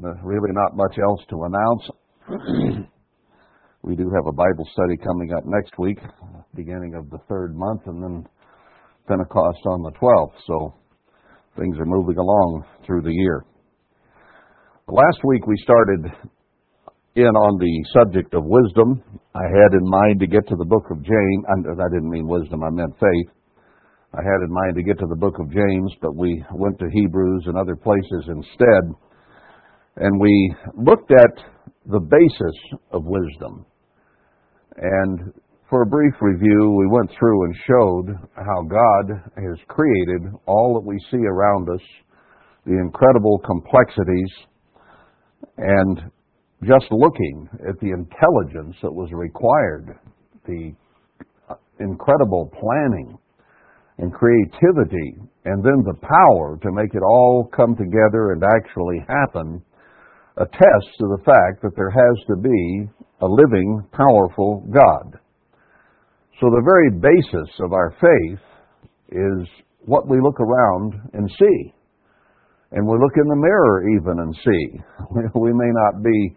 There's really not much else to announce. we do have a Bible study coming up next week, beginning of the third month, and then Pentecost on the 12th. So things are moving along through the year. Last week we started in on the subject of wisdom. I had in mind to get to the book of James. I didn't mean wisdom, I meant faith. I had in mind to get to the book of James, but we went to Hebrews and other places instead. And we looked at the basis of wisdom. And for a brief review, we went through and showed how God has created all that we see around us, the incredible complexities, and just looking at the intelligence that was required, the incredible planning and creativity, and then the power to make it all come together and actually happen, attests to the fact that there has to be a living, powerful God. So the very basis of our faith is what we look around and see. And we look in the mirror even and see. We may not be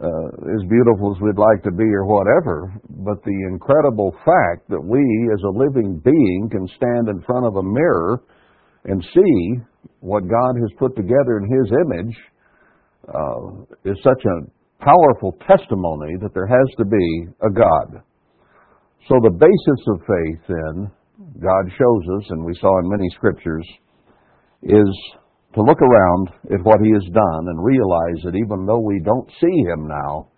uh, as beautiful as we'd like to be or whatever, but the incredible fact that we as a living being can stand in front of a mirror and see what God has put together in His image uh, is such a powerful testimony that there has to be a God. So the basis of faith then, God shows us, and we saw in many scriptures, is to look around at what He has done and realize that even though we don't see Him now,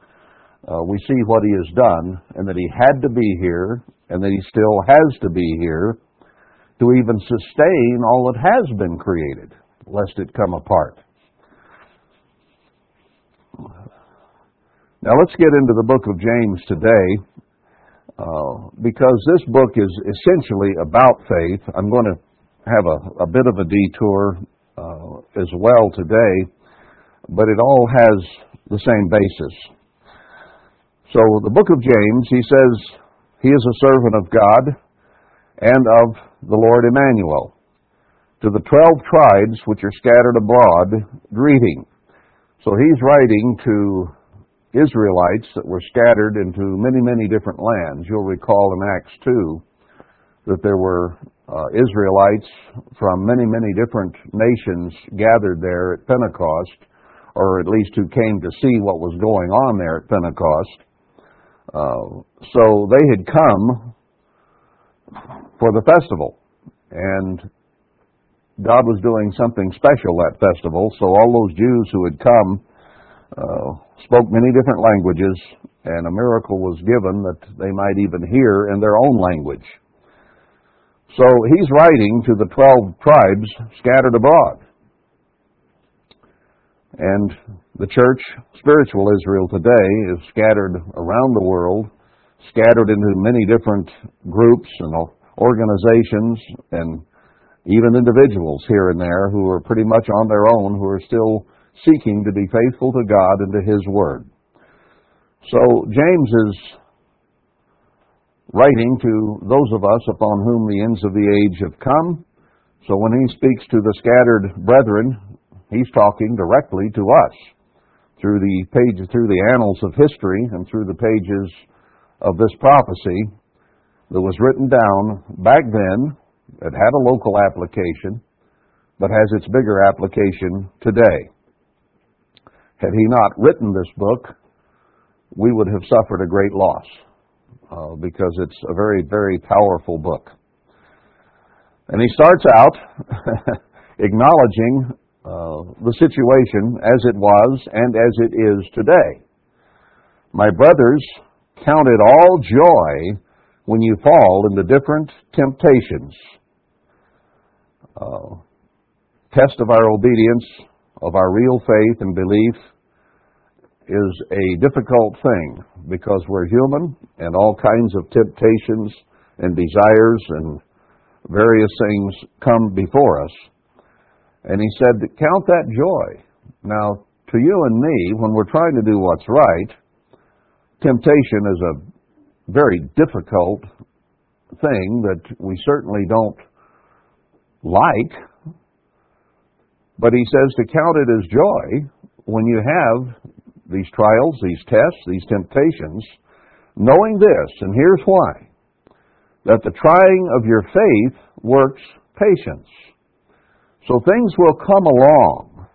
uh, we see what He has done and that He had to be here and that He still has to be here to even sustain all that has been created, lest it come apart. Now let's get into the book of James today, uh, because this book is essentially about faith. I'm going to have a, a bit of a detour uh, as well today, but it all has the same basis. So, the book of James, he says, He is a servant of God and of the Lord Emmanuel. To the twelve tribes which are scattered abroad, greeting. So, he's writing to Israelites that were scattered into many, many different lands. You'll recall in Acts 2 that there were uh, Israelites from many, many different nations gathered there at Pentecost, or at least who came to see what was going on there at Pentecost. Uh, so they had come for the festival, and God was doing something special that festival. So all those Jews who had come uh, spoke many different languages, and a miracle was given that they might even hear in their own language. So he's writing to the 12 tribes scattered abroad. And the church, spiritual Israel today, is scattered around the world, scattered into many different groups and organizations and even individuals here and there who are pretty much on their own, who are still seeking to be faithful to God and to His Word. So James is writing to those of us upon whom the ends of the age have come. So when he speaks to the scattered brethren, he's talking directly to us through the pages, through the annals of history and through the pages of this prophecy that was written down back then. It had a local application, but has its bigger application today. Had he not written this book, we would have suffered a great loss uh, because it's a very, very powerful book. And he starts out acknowledging uh, the situation as it was and as it is today. My brothers, count it all joy when you fall into different temptations. Uh, test of our obedience, of our real faith and belief, is a difficult thing because we're human and all kinds of temptations and desires and various things come before us. And he said, Count that joy. Now, to you and me, when we're trying to do what's right, temptation is a very difficult thing that we certainly don't like. But he says to count it as joy when you have these trials, these tests, these temptations, knowing this, and here's why that the trying of your faith works patience. So things will come along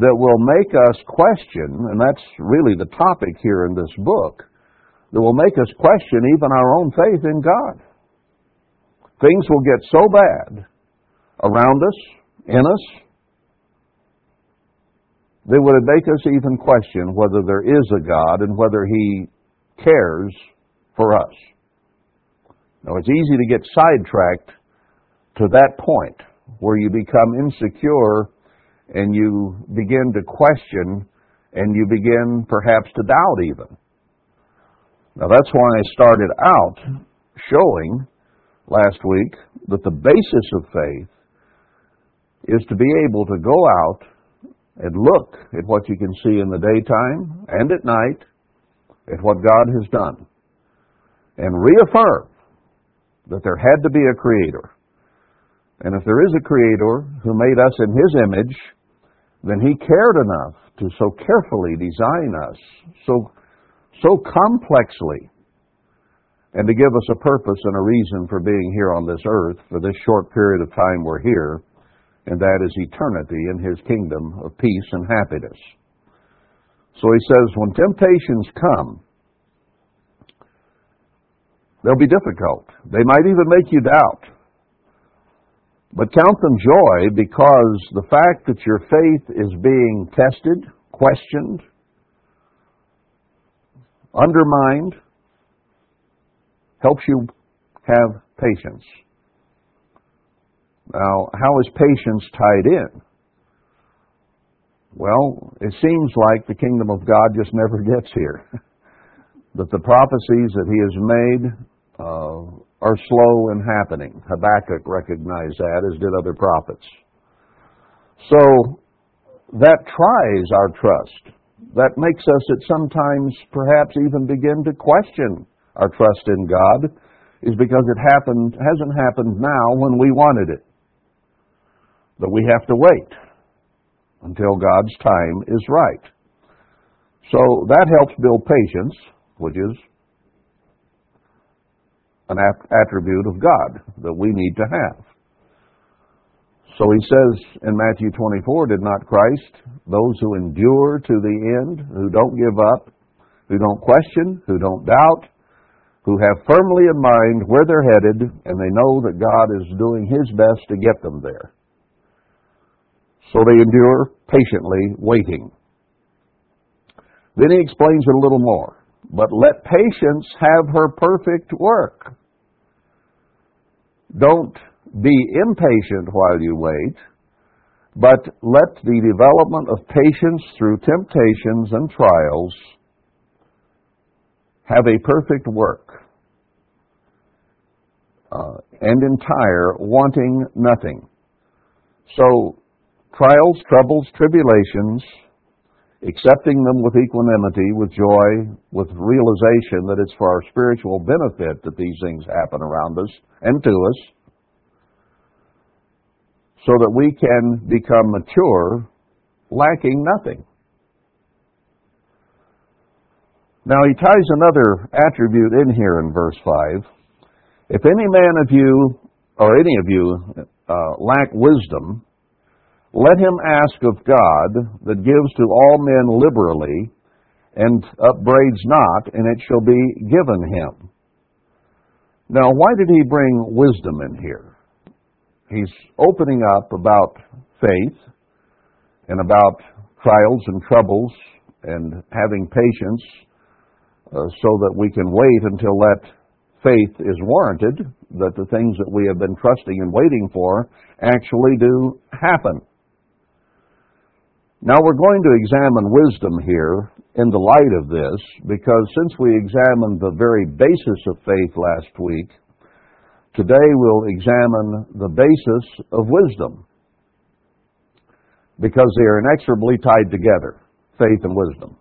that will make us question, and that's really the topic here in this book, that will make us question even our own faith in God. Things will get so bad around us, in us, that would make us even question whether there is a God and whether He cares for us. Now, it's easy to get sidetracked to that point where you become insecure and you begin to question and you begin perhaps to doubt even. Now, that's why I started out showing last week that the basis of faith is to be able to go out and look at what you can see in the daytime and at night at what God has done and reaffirm that there had to be a creator. And if there is a creator who made us in his image, then he cared enough to so carefully design us, so so complexly, and to give us a purpose and a reason for being here on this earth for this short period of time we're here, and that is eternity in his kingdom of peace and happiness. So he says, when temptations come, they'll be difficult. They might even make you doubt. But count them joy because the fact that your faith is being tested, questioned, undermined, helps you have patience. Now, how is patience tied in? Well, it seems like the kingdom of God just never gets here. that the prophecies that he has made uh, are slow in happening. Habakkuk recognized that, as did other prophets. So, that tries our trust. That makes us at sometimes perhaps even begin to question our trust in God, is because it happened, hasn't happened now when we wanted it. But we have to wait until God's time is right. So that helps build patience, which is an attribute of God that we need to have. So he says in Matthew 24, did not Christ, those who endure to the end, who don't give up, who don't question, who don't doubt, who have firmly in mind where they're headed, and they know that God is doing his best to get them there. So they endure patiently, waiting. Then he explains it a little more. But let patience have her perfect work. Don't be impatient while you wait, but let the development of patience through temptations and trials have a perfect work uh, and entire, wanting nothing. So trials, troubles, tribulations, accepting them with equanimity, with joy, with realization that it's for our spiritual benefit that these things happen around us and to us, so that we can become mature, lacking nothing. Now he ties another attribute in here in verse 5. If any man of you, or any of you, uh, lack wisdom, let him ask of God that gives to all men liberally and upbraids not, and it shall be given him. Now, why did he bring wisdom in here? He's opening up about faith and about trials and troubles and having patience uh, so that we can wait until that faith is warranted, that the things that we have been trusting and waiting for actually do happen. Now we're going to examine wisdom here in the light of this because since we examined the very basis of faith last week, today we'll examine the basis of wisdom because they are inexorably tied together, faith and wisdom.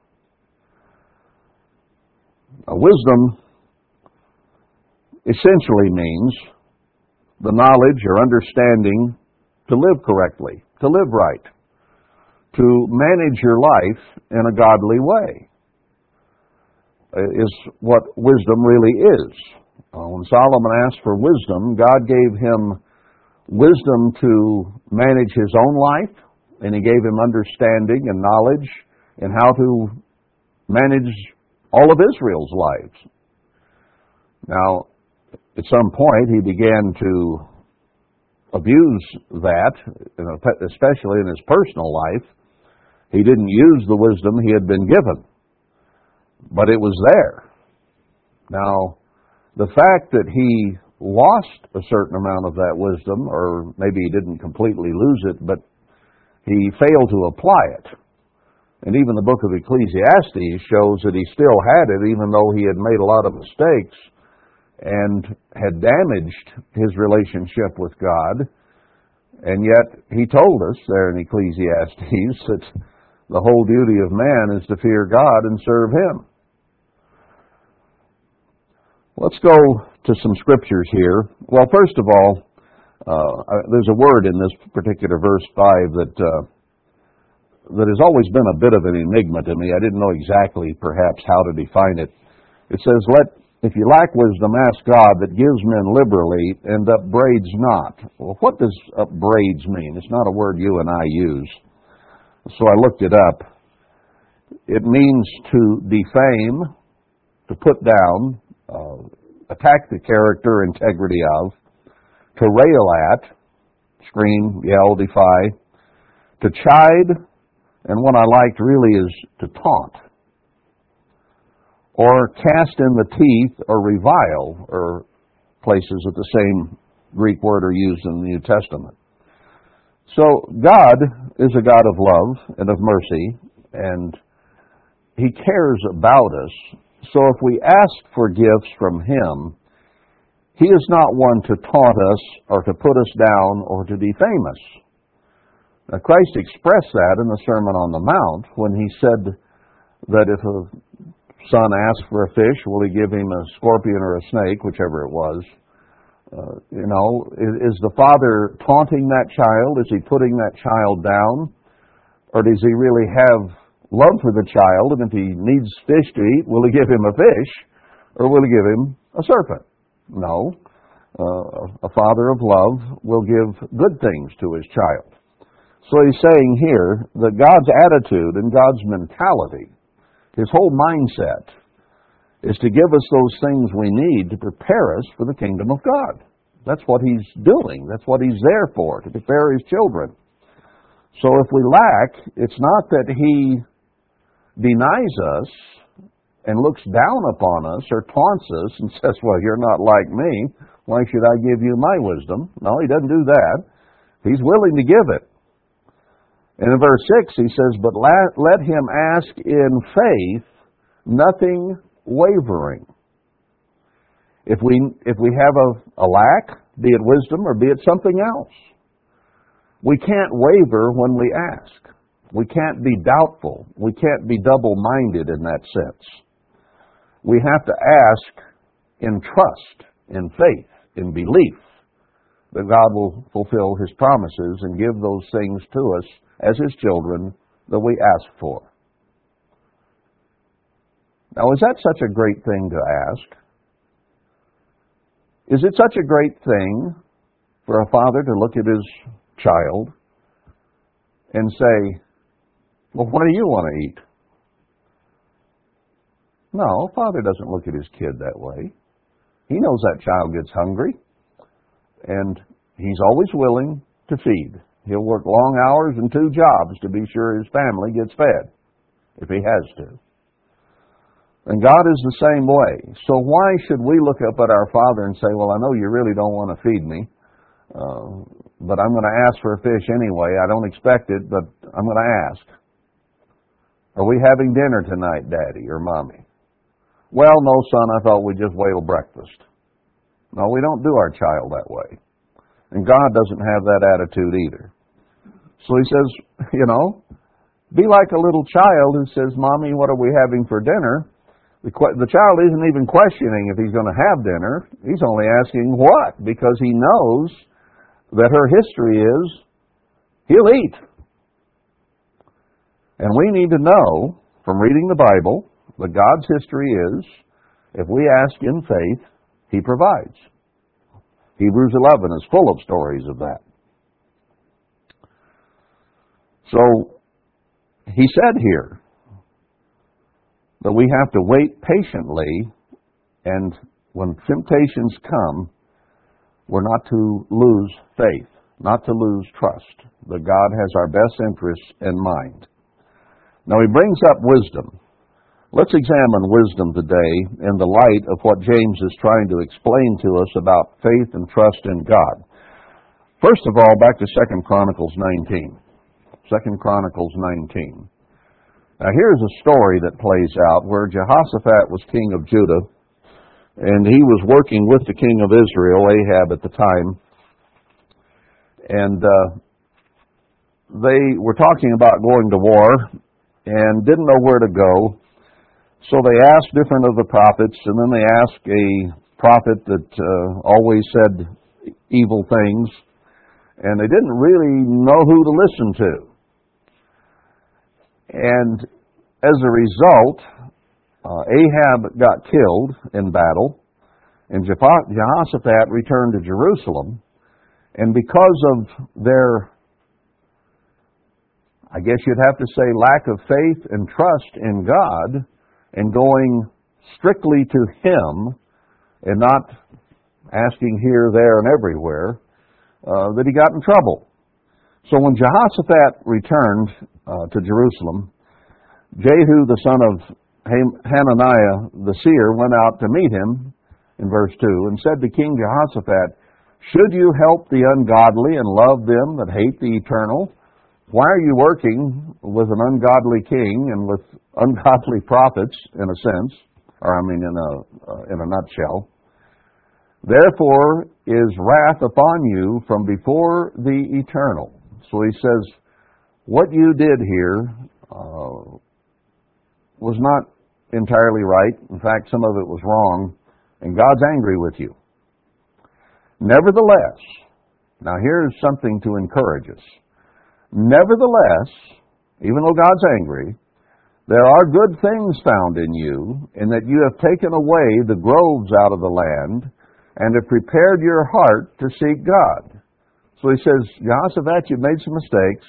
Now, wisdom essentially means the knowledge or understanding to live correctly, to live right to manage your life in a godly way, is what wisdom really is. Uh, when Solomon asked for wisdom, God gave him wisdom to manage his own life, and he gave him understanding and knowledge in how to manage all of Israel's lives. Now, at some point, he began to abuse that, especially in his personal life. He didn't use the wisdom he had been given, but it was there. Now, the fact that he lost a certain amount of that wisdom, or maybe he didn't completely lose it, but he failed to apply it. And even the book of Ecclesiastes shows that he still had it, even though he had made a lot of mistakes and had damaged his relationship with God. And yet, he told us there in Ecclesiastes that the whole duty of man is to fear God and serve Him. Let's go to some scriptures here. Well, first of all, uh, there's a word in this particular verse 5 that uh, that has always been a bit of an enigma to me. I didn't know exactly, perhaps, how to define it. It says, "Let if you lack wisdom, ask God that gives men liberally and upbraids not." Well, what does upbraids mean? It's not a word you and I use. So I looked it up. It means to defame, to put down, uh, attack the character, integrity of, to rail at, scream, yell, defy, to chide, and what I liked really is to taunt, or cast in the teeth, or revile, or places that the same Greek word are used in the New Testament. So God is a God of love and of mercy, and He cares about us. So if we ask for gifts from Him, He is not one to taunt us or to put us down or to defame us. Now, Christ expressed that in the Sermon on the Mount when He said that if a son asks for a fish, will He give him a scorpion or a snake, whichever it was? Uh, you know, is, is the father taunting that child? Is he putting that child down? Or does he really have love for the child? And if he needs fish to eat, will he give him a fish? Or will he give him a serpent? No. Uh, a father of love will give good things to his child. So he's saying here that God's attitude and God's mentality, his whole mindset, is to give us those things we need to prepare us for the kingdom of God. That's what He's doing. That's what He's there for, to prepare His children. So if we lack, it's not that He denies us and looks down upon us or taunts us and says, Well, you're not like me. Why should I give you my wisdom? No, He doesn't do that. He's willing to give it. And in verse 6, he says, But let him ask in faith, nothing wavering. If we, if we have a, a lack, be it wisdom or be it something else, we can't waver when we ask. We can't be doubtful. We can't be double minded in that sense. We have to ask in trust, in faith, in belief that God will fulfill His promises and give those things to us as His children that we ask for. Now, is that such a great thing to ask? Is it such a great thing for a father to look at his child and say, Well, what do you want to eat? No, a father doesn't look at his kid that way. He knows that child gets hungry, and he's always willing to feed. He'll work long hours and two jobs to be sure his family gets fed, if he has to. And God is the same way. So why should we look up at our Father and say, Well, I know you really don't want to feed me, uh, but I'm going to ask for a fish anyway. I don't expect it, but I'm going to ask. Are we having dinner tonight, Daddy or Mommy? Well, no, son, I thought we'd just wait breakfast. No, we don't do our child that way. And God doesn't have that attitude either. So he says, you know, be like a little child who says, Mommy, what are we having for dinner? The, the child isn't even questioning if he's going to have dinner. He's only asking what, because he knows that her history is he'll eat. And we need to know from reading the Bible that God's history is if we ask in faith, He provides. Hebrews 11 is full of stories of that. So, He said here that we have to wait patiently, and when temptations come, we're not to lose faith, not to lose trust, that God has our best interests in mind. Now, He brings up wisdom. Let's examine wisdom today in the light of what James is trying to explain to us about faith and trust in God. First of all, back to 2 Chronicles 19. 2 Chronicles 19. Now here's a story that plays out where Jehoshaphat was king of Judah, and he was working with the king of Israel, Ahab at the time, and uh, they were talking about going to war and didn't know where to go. So they asked different of the prophets, and then they asked a prophet that uh, always said evil things, and they didn't really know who to listen to. And as a result, uh, Ahab got killed in battle, and Jehoshaphat returned to Jerusalem. And because of their, I guess you'd have to say, lack of faith and trust in God, and going strictly to Him and not asking here, there, and everywhere, uh, that he got in trouble. So when Jehoshaphat returned uh, to Jerusalem, Jehu the son of Hananiah the seer went out to meet him in verse 2 and said to King Jehoshaphat, Should you help the ungodly and love them that hate the eternal? Why are you working with an ungodly king and with ungodly prophets, in a sense, or I mean in a uh, in a nutshell? Therefore is wrath upon you from before the eternal. So he says, what you did here uh, was not entirely right. In fact, some of it was wrong, and God's angry with you. Nevertheless, now here's something to encourage us. Nevertheless, even though God's angry, there are good things found in you, in that you have taken away the groves out of the land, and have prepared your heart to seek God. So he says, Jehoshaphat, you've made some mistakes.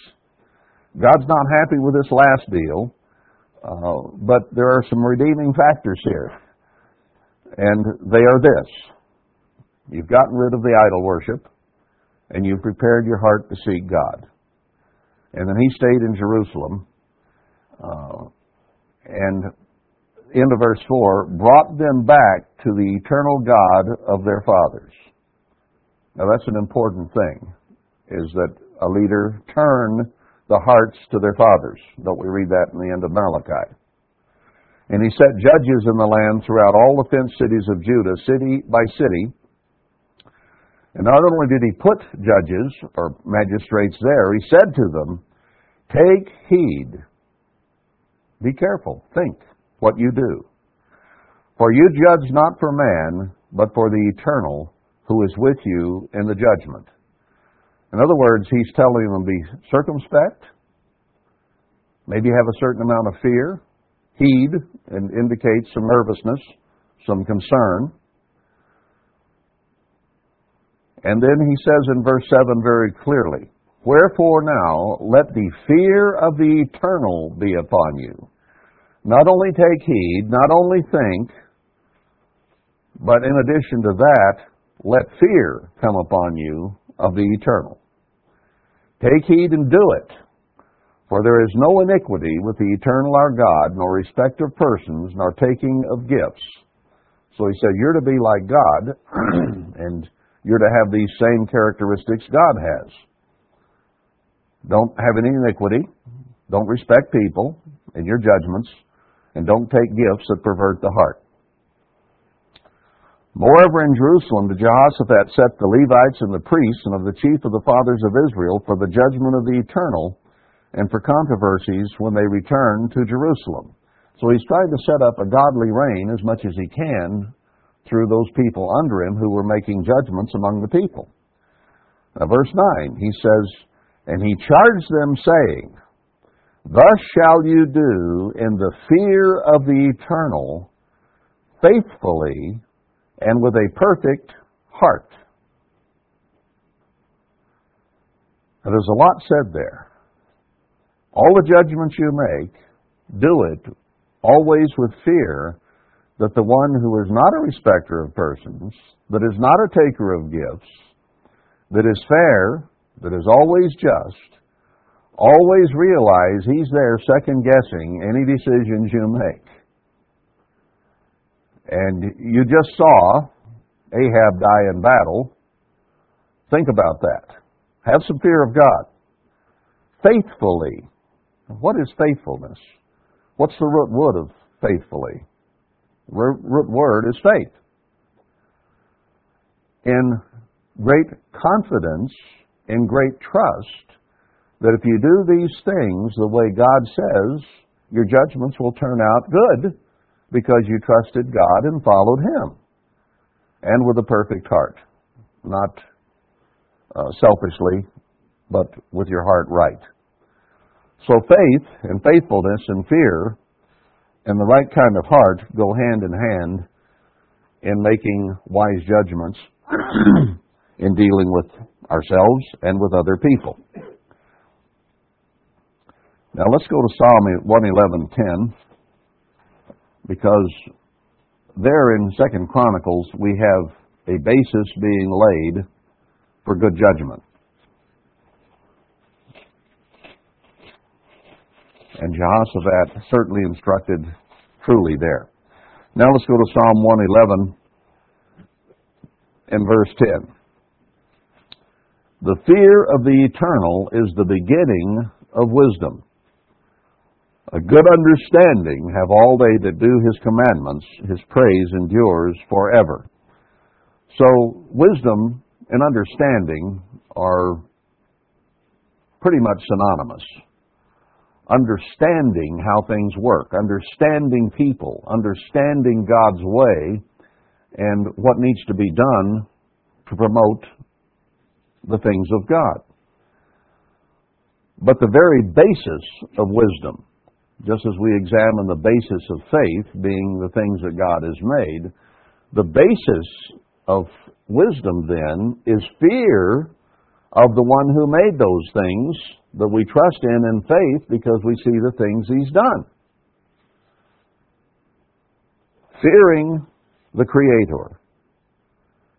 God's not happy with this last deal, uh, but there are some redeeming factors here. And they are this. You've gotten rid of the idol worship, and you've prepared your heart to seek God. And then he stayed in Jerusalem. Uh, and into verse 4 brought them back to the eternal God of their fathers. Now that's an important thing, is that a leader turn the hearts to their fathers. Don't we read that in the end of Malachi? And he set judges in the land throughout all the fenced cities of Judah, city by city. And not only did he put judges or magistrates there, he said to them, Take heed. Be careful. Think what you do. For you judge not for man, but for the eternal who is with you in the judgment. In other words, he's telling them to be circumspect, maybe have a certain amount of fear, heed, and indicates some nervousness, some concern. And then he says in verse 7 very clearly, Wherefore now let the fear of the eternal be upon you. Not only take heed, not only think, but in addition to that, let fear come upon you of the eternal. Take heed and do it. For there is no iniquity with the eternal our God, nor respect of persons, nor taking of gifts. So he said, You're to be like God, and you're to have these same characteristics God has. Don't have any iniquity. Don't respect people in your judgments, and don't take gifts that pervert the heart. Moreover, in Jerusalem, the Jehoshaphat set the Levites and the priests and of the chief of the fathers of Israel for the judgment of the eternal and for controversies when they return to Jerusalem. So he's trying to set up a godly reign as much as he can through those people under him who were making judgments among the people. Now, verse 9, he says, And he charged them, saying, Thus shall you do in the fear of the eternal, faithfully and with a perfect heart. Now, there's a lot said there. All the judgments you make, do it always with fear that the one who is not a respecter of persons, that is not a taker of gifts, that is fair, that is always just, always realize he's there second guessing any decisions you make. And you just saw Ahab die in battle. Think about that. Have some fear of God. Faithfully. What is faithfulness? What's the root word of faithfully? Root word is faith. In great confidence, in great trust, that if you do these things the way God says, your judgments will turn out good because you trusted God and followed Him. And with a perfect heart. Not uh, selfishly, but with your heart right. So faith and faithfulness and fear and the right kind of heart go hand in hand in making wise judgments in dealing with ourselves and with other people. Now let's go to Psalm 111:10 because there in Second Chronicles we have a basis being laid for good judgment. And Jehoshaphat certainly instructed truly there. Now let's go to Psalm 111 and verse 10. The fear of the eternal is the beginning of wisdom. A good understanding have all they that do his commandments, his praise endures forever. So wisdom and understanding are pretty much synonymous. Understanding how things work, understanding people, understanding God's way, and what needs to be done to promote the things of God. But the very basis of wisdom, just as we examine the basis of faith being the things that God has made, the basis of wisdom then is fear of the one who made those things that we trust in in faith because we see the things he's done. Fearing the Creator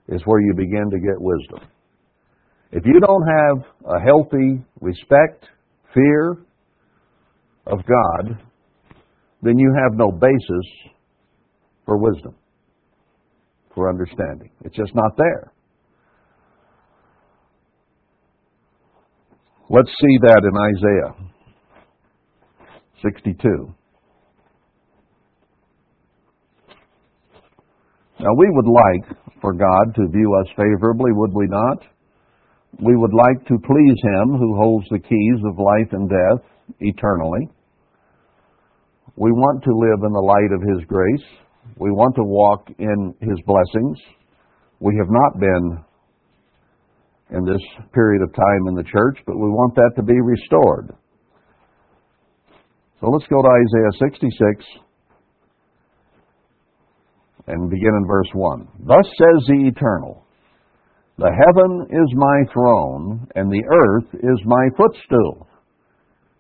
is where you begin to get wisdom. If you don't have a healthy respect, fear of God, then you have no basis for wisdom for understanding. It's just not there. Let's see that in Isaiah 62. Now, we would like for God to view us favorably, would we not? We would like to please Him who holds the keys of life and death eternally. We want to live in the light of His grace. We want to walk in His blessings. We have not been in this period of time in the church, but we want that to be restored. So let's go to Isaiah 66 and begin in verse 1. Thus says the Eternal The heaven is my throne, and the earth is my footstool.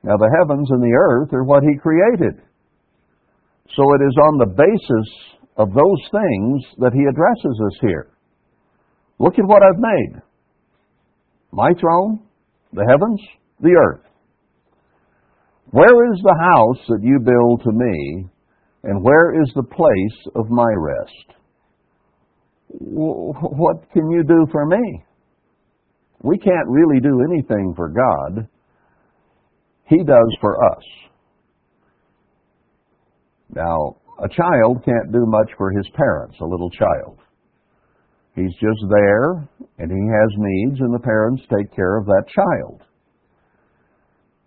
Now, the heavens and the earth are what He created. So it is on the basis of those things that he addresses us here. Look at what I've made my throne, the heavens, the earth. Where is the house that you build to me, and where is the place of my rest? What can you do for me? We can't really do anything for God. He does for us. Now, a child can't do much for his parents, a little child. He's just there, and he has needs, and the parents take care of that child.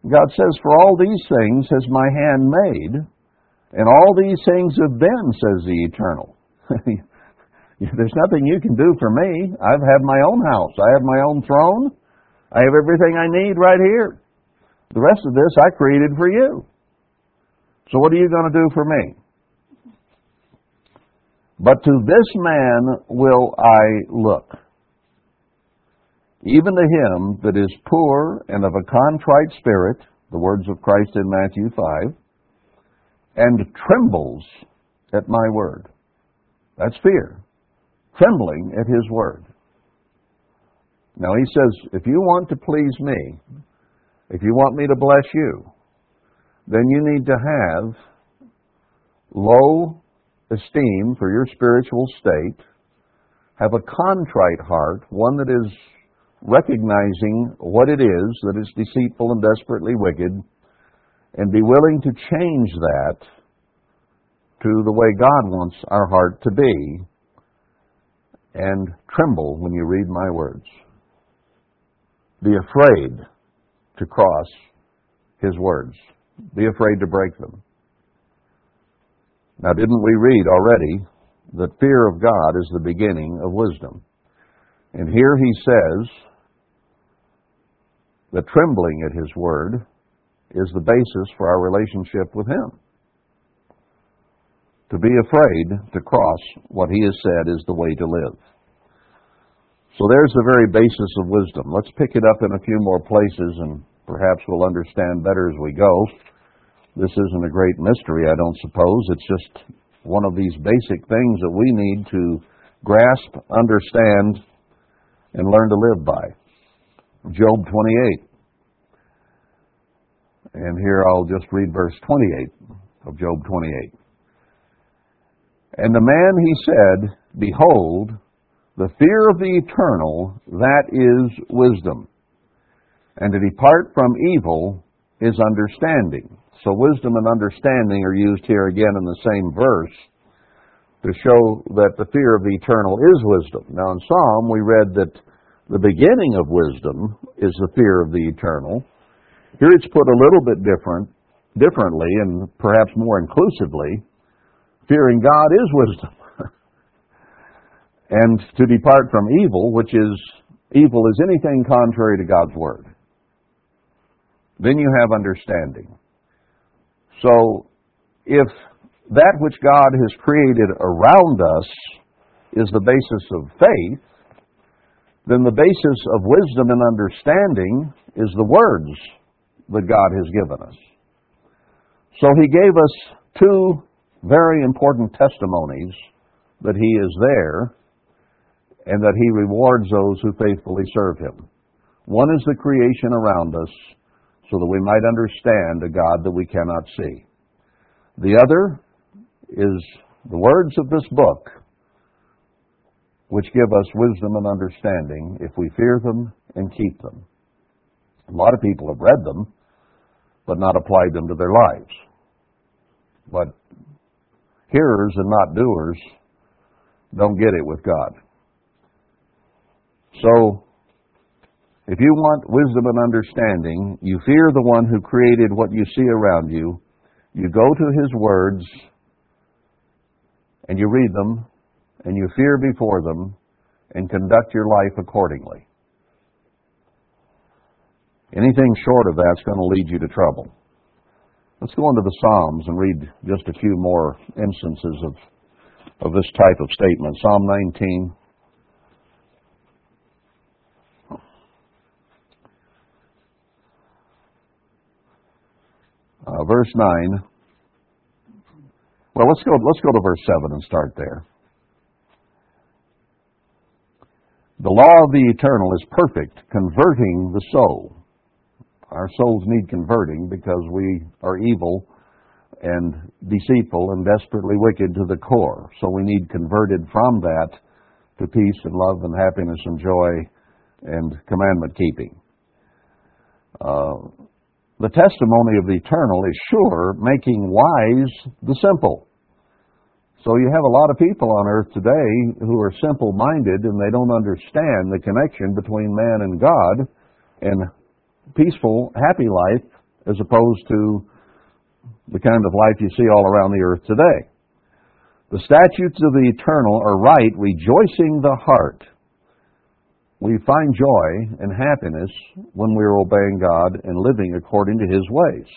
God says, For all these things has my hand made, and all these things have been, says the Eternal. There's nothing you can do for me. I've had my own house. I have my own throne. I have everything I need right here. The rest of this I created for you. So what are you going to do for me? But to this man will I look, even to him that is poor and of a contrite spirit, the words of Christ in Matthew 5, and trembles at my word. That's fear. Trembling at his word. Now he says, if you want to please me, if you want me to bless you, then you need to have low esteem for your spiritual state, have a contrite heart, one that is recognizing what it is that is deceitful and desperately wicked, and be willing to change that to the way God wants our heart to be, and tremble when you read my words. Be afraid to cross his words. Be afraid to break them. Now, didn't we read already that fear of God is the beginning of wisdom? And here he says that trembling at his word is the basis for our relationship with him. To be afraid to cross what he has said is the way to live. So there's the very basis of wisdom. Let's pick it up in a few more places and perhaps we'll understand better as we go. This isn't a great mystery, I don't suppose. It's just one of these basic things that we need to grasp, understand, and learn to live by. Job 28. And here I'll just read verse 28 of Job 28. And the man he said, Behold, the fear of the eternal, that is wisdom. And to depart from evil is understanding. So wisdom and understanding are used here again in the same verse to show that the fear of the eternal is wisdom. Now in Psalm we read that the beginning of wisdom is the fear of the eternal. Here it's put a little bit different, differently and perhaps more inclusively. Fearing God is wisdom. and to depart from evil, which is evil is anything contrary to God's word. Then you have understanding. So, if that which God has created around us is the basis of faith, then the basis of wisdom and understanding is the words that God has given us. So he gave us two very important testimonies that he is there and that he rewards those who faithfully serve him. One is the creation around us, so that we might understand a God that we cannot see. The other is the words of this book, which give us wisdom and understanding if we fear them and keep them. A lot of people have read them, but not applied them to their lives. But hearers and not doers don't get it with God. So, if you want wisdom and understanding, you fear the one who created what you see around you. You go to his words and you read them and you fear before them and conduct your life accordingly. Anything short of that's going to lead you to trouble. Let's go into the Psalms and read just a few more instances of, of this type of statement. Psalm 19. Uh, verse 9. Well, let's go, let's go to verse 7 and start there. The law of the eternal is perfect, converting the soul. Our souls need converting because we are evil and deceitful and desperately wicked to the core. So we need converted from that to peace and love and happiness and joy and commandment keeping. Uh, the testimony of the eternal is sure, making wise the simple. So you have a lot of people on earth today who are simple minded and they don't understand the connection between man and God and peaceful, happy life as opposed to the kind of life you see all around the earth today. The statutes of the eternal are right, rejoicing the heart. We find joy and happiness when we're obeying God and living according to His ways.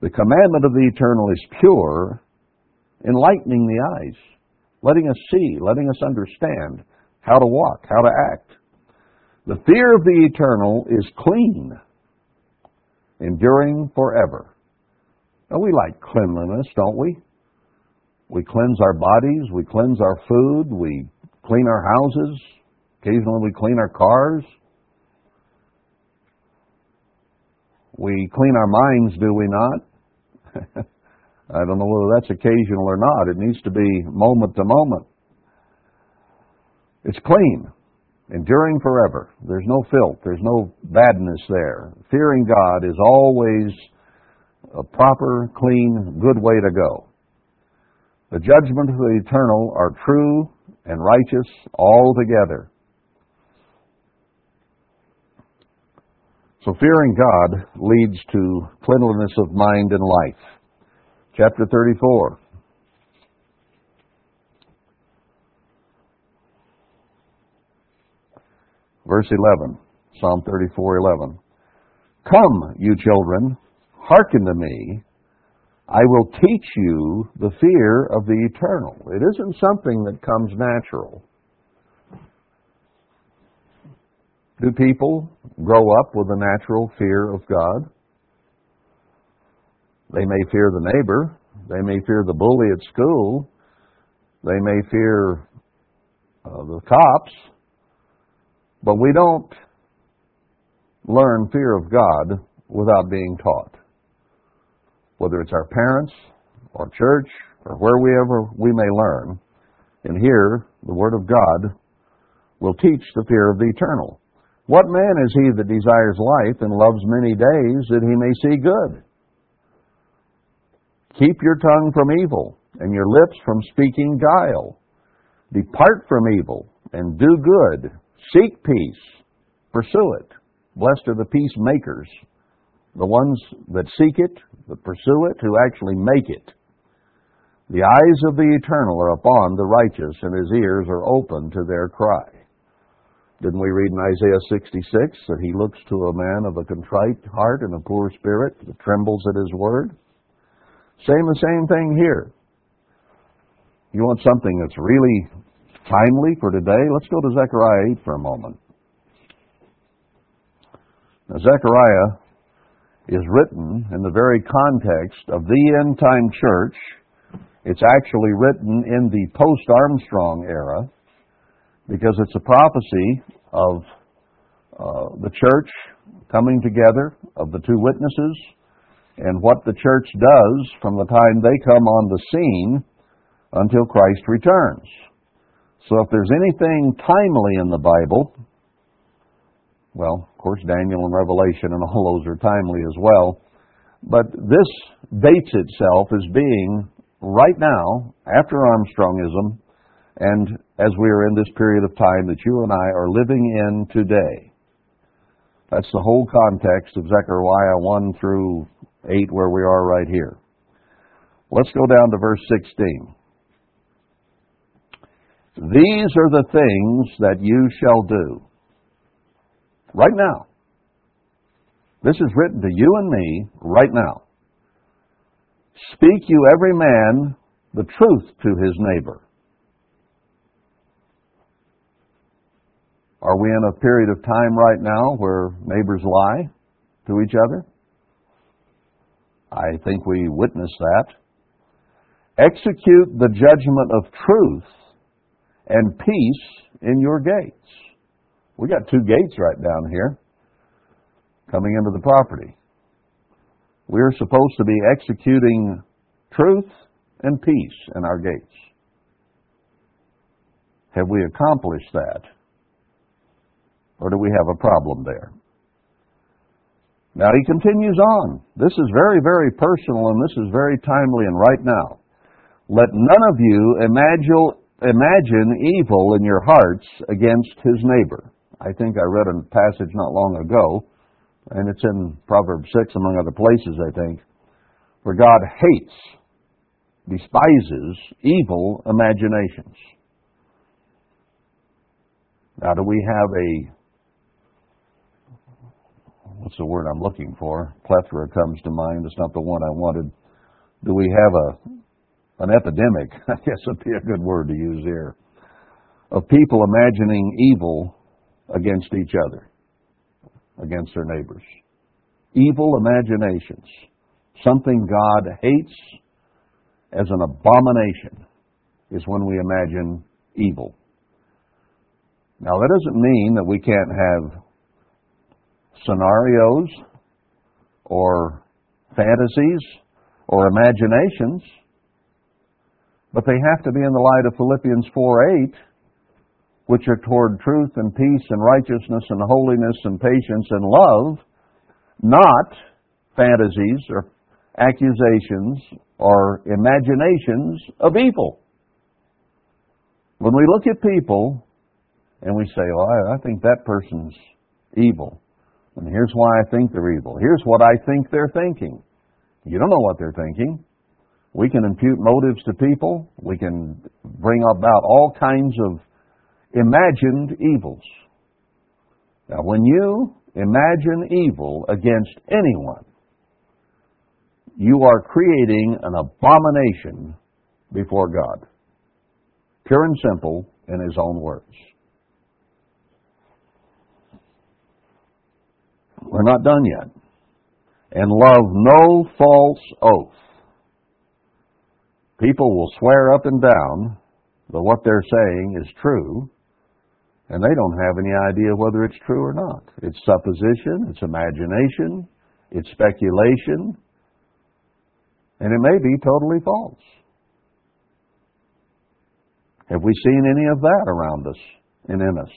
The commandment of the eternal is pure, enlightening the eyes, letting us see, letting us understand how to walk, how to act. The fear of the eternal is clean, enduring forever. Now, we like cleanliness, don't we? We cleanse our bodies, we cleanse our food, we clean our houses, occasionally we clean our cars. We clean our minds, do we not? I don't know whether that's occasional or not. It needs to be moment to moment. It's clean, enduring forever. There's no filth, there's no badness there. Fearing God is always a proper, clean, good way to go. The judgments of the eternal are true and righteous altogether. So fearing God leads to cleanliness of mind and life. Chapter 34. Verse 11. Psalm 34, 11. Come, you children, hearken to me. I will teach you the fear of the eternal. It isn't something that comes natural. Do people grow up with a natural fear of God? They may fear the neighbor. They may fear the bully at school. They may fear uh, the cops. But we don't learn fear of God without being taught. Whether it's our parents or church or wherever we may learn. And here, the Word of God will teach the fear of the eternal. What man is he that desires life and loves many days that he may see good? Keep your tongue from evil and your lips from speaking guile. Depart from evil and do good. Seek peace. Pursue it. Blessed are the peacemakers, the ones that seek it, that pursue it, who actually make it. The eyes of the eternal are upon the righteous, and his ears are open to their cry. Didn't we read in Isaiah 66 that he looks to a man of a contrite heart and a poor spirit that trembles at his word? Same the same thing here. You want something that's really timely for today? Let's go to Zechariah 8 for a moment. Now, Zechariah is written in the very context of the end time church. It's actually written in the post Armstrong era because it's a prophecy of uh, the church coming together, of the two witnesses, and what the church does from the time they come on the scene until Christ returns. So if there's anything timely in the Bible, well, of course, Daniel and Revelation and all those are timely as well, but this dates itself as being right now, after Armstrongism, and as we are in this period of time that you and I are living in today. That's the whole context of Zechariah 1 through 8, where we are right here. Let's go down to verse 16. These are the things that you shall do. Right now. This is written to you and me right now. Speak you every man the truth to his neighbor. Are we in a period of time right now where neighbors lie to each other? I think we witness that. Execute the judgment of truth and peace in your gates. We got two gates right down here coming into the property. We're supposed to be executing truth and peace in our gates. Have we accomplished that? Or do we have a problem there? Now he continues on. This is very, very personal and this is very timely and right now. Let none of you imagine, imagine evil in your hearts against his neighbor. I think I read a passage not long ago, and it's in Proverbs 6 among other places, I think, where God hates, despises evil imaginations. Now, do we have a what's the word I'm looking for? Plethora comes to mind. It's not the one I wanted. Do we have a an epidemic? I guess would be a good word to use here of people imagining evil against each other, against their neighbors. Evil imaginations, something God hates as an abomination, is when we imagine evil. Now, that doesn't mean that we can't have scenarios or fantasies or imaginations, but they have to be in the light of Philippians 4 8, which are toward truth and peace and righteousness and holiness and patience and love, not fantasies or accusations or imaginations of evil. When we look at people and we say, I, I think that person's evil. And here's why I think they're evil. Here's what I think they're thinking. You don't know what they're thinking. We can impute motives to people. We can bring about all kinds of imagined evils. Now, when you imagine evil against anyone, you are creating an abomination before God. Pure and simple in His own words. We're not done yet. And love no false oath. People will swear up and down that what they're saying is true, and they don't have any idea whether it's true or not. It's supposition, it's imagination, it's speculation, and it may be totally false. Have we seen any of that around us and in us?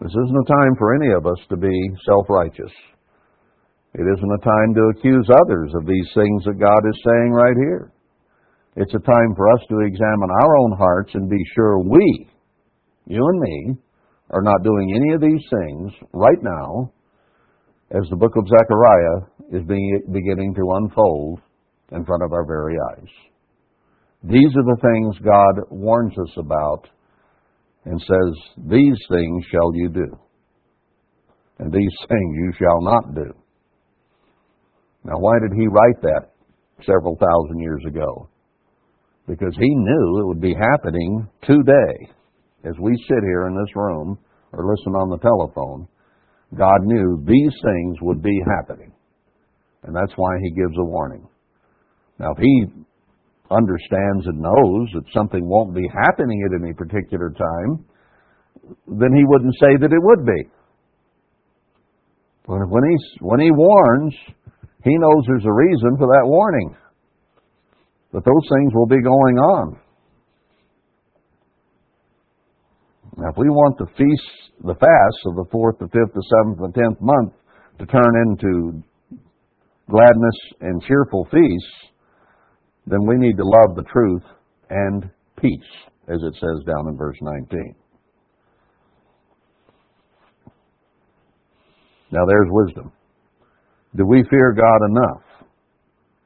This isn't a time for any of us to be self righteous. It isn't a time to accuse others of these things that God is saying right here. It's a time for us to examine our own hearts and be sure we, you and me, are not doing any of these things right now as the book of Zechariah is being, beginning to unfold in front of our very eyes. These are the things God warns us about and says, These things shall you do, and these things you shall not do. Now, why did he write that several thousand years ago? Because he knew it would be happening today. As we sit here in this room or listen on the telephone, God knew these things would be happening. And that's why he gives a warning. Now, if he understands and knows that something won't be happening at any particular time, then he wouldn't say that it would be. But when he, when he warns, he knows there's a reason for that warning. That those things will be going on. Now, if we want the feast, the fast of the fourth, the fifth, the seventh, the tenth month to turn into gladness and cheerful feasts, then we need to love the truth and peace, as it says down in verse 19. Now there's wisdom. Do we fear God enough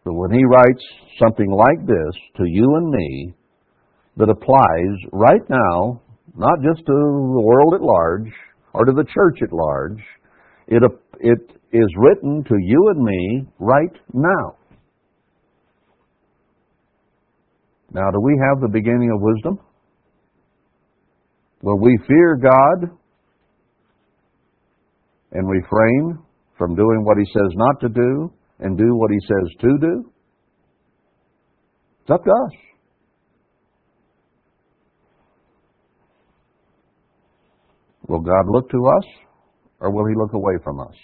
that when He writes something like this to you and me that applies right now, not just to the world at large or to the church at large, it, it is written to you and me right now. Now, do we have the beginning of wisdom? Will we fear God and refrain from doing what He says not to do and do what He says to do? It's up to us. Will God look to us or will He look away from us?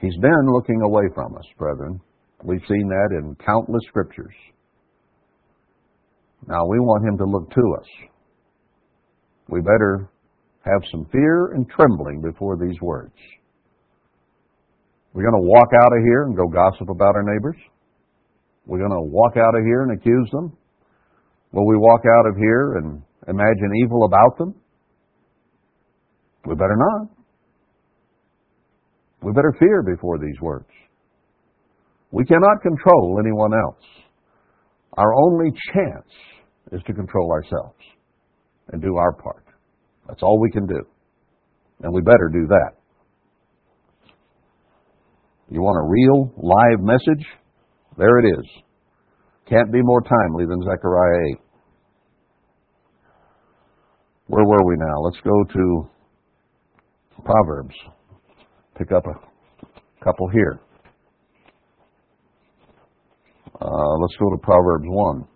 He's been looking away from us, brethren. We've seen that in countless scriptures. Now we want him to look to us. We better have some fear and trembling before these words. We're going to walk out of here and go gossip about our neighbors. We're going to walk out of here and accuse them. Will we walk out of here and imagine evil about them? We better not. We better fear before these words. We cannot control anyone else. Our only chance is to control ourselves and do our part. That's all we can do. And we better do that. You want a real, live message? There it is. Can't be more timely than Zechariah 8. Where were we now? Let's go to Proverbs. Pick up a couple here. Uh, let's go to Proverbs 1.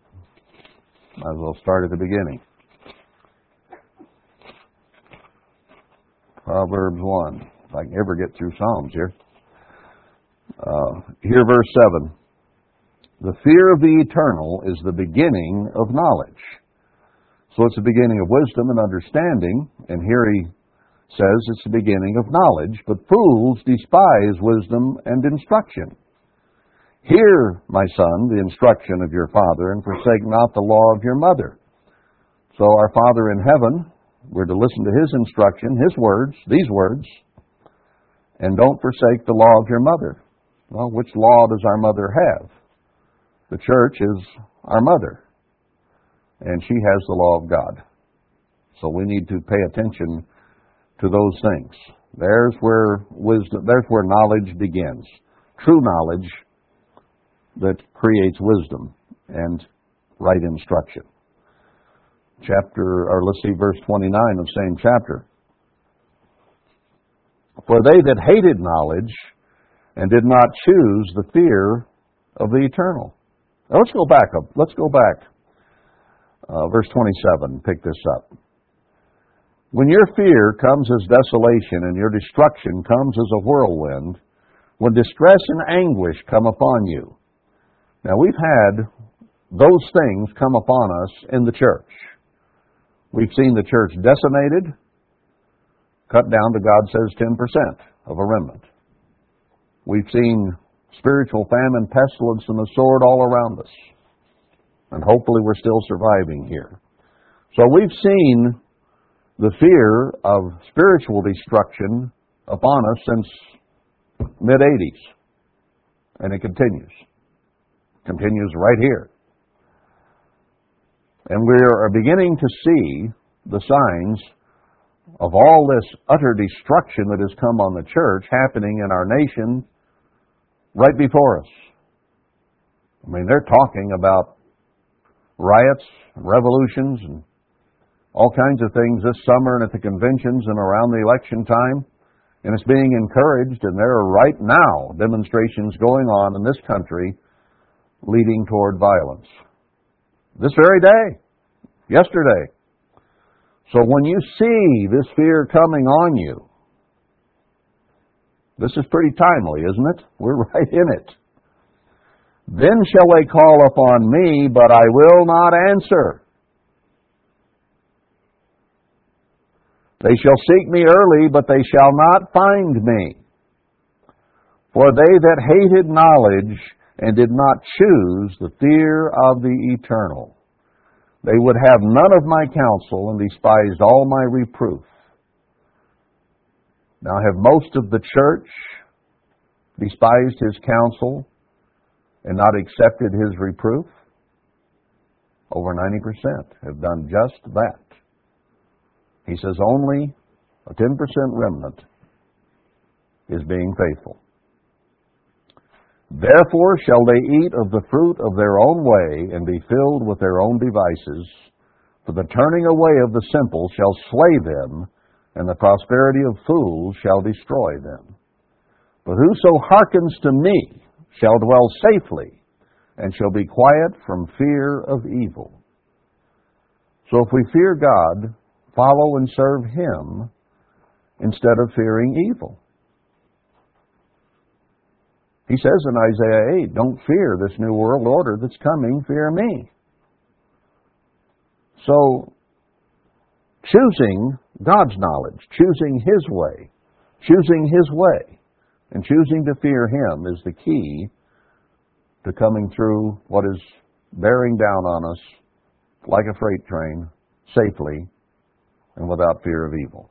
Might as well start at the beginning. Proverbs 1. If I can ever get through Psalms here. Uh, here, verse 7. The fear of the eternal is the beginning of knowledge. So it's the beginning of wisdom and understanding, and here he says it's the beginning of knowledge, but fools despise wisdom and instruction. Hear, my son, the instruction of your father, and forsake not the law of your mother. So our Father in heaven, we're to listen to his instruction, his words, these words, and don't forsake the law of your mother. Well, which law does our mother have? The church is our mother, and she has the law of God. So we need to pay attention to those things. There's where wisdom, there's where knowledge begins. True knowledge that creates wisdom and right instruction. Chapter, or let's see, verse 29 of same chapter. For they that hated knowledge and did not choose the fear of the eternal. Now let's go back. Let's go back. Uh, verse 27, pick this up. When your fear comes as desolation and your destruction comes as a whirlwind, when distress and anguish come upon you. Now we've had those things come upon us in the church. We've seen the church decimated, cut down to God says 10% of a remnant. We've seen spiritual famine, pestilence, and the sword all around us. And hopefully we're still surviving here. So we've seen the fear of spiritual destruction upon us since mid 80s. And it continues. Continues right here. And we are beginning to see the signs of all this utter destruction that has come on the church happening in our nation right before us. I mean, they're talking about riots, revolutions, and all kinds of things this summer and at the conventions and around the election time. And it's being encouraged, and there are right now demonstrations going on in this country leading toward violence. This very day, yesterday. So when you see this fear coming on you, this is pretty timely, isn't it? We're right in it. Then shall they call upon me, but I will not answer. They shall seek me early, but they shall not find me. For they that hated knowledge and did not choose the fear of the eternal, they would have none of my counsel and despised all my reproof. Now, have most of the church despised his counsel and not accepted his reproof? Over 90% have done just that. He says only a 10% remnant is being faithful. Therefore shall they eat of the fruit of their own way and be filled with their own devices. For the turning away of the simple shall slay them, and the prosperity of fools shall destroy them. But whoso hearkens to me shall dwell safely, and shall be quiet from fear of evil. So if we fear God, follow and serve Him instead of fearing evil. He says in Isaiah 8, Don't fear this new world order that's coming, fear me. So, choosing God's knowledge, choosing His way, choosing His way, and choosing to fear Him is the key to coming through what is bearing down on us like a freight train safely and without fear of evil.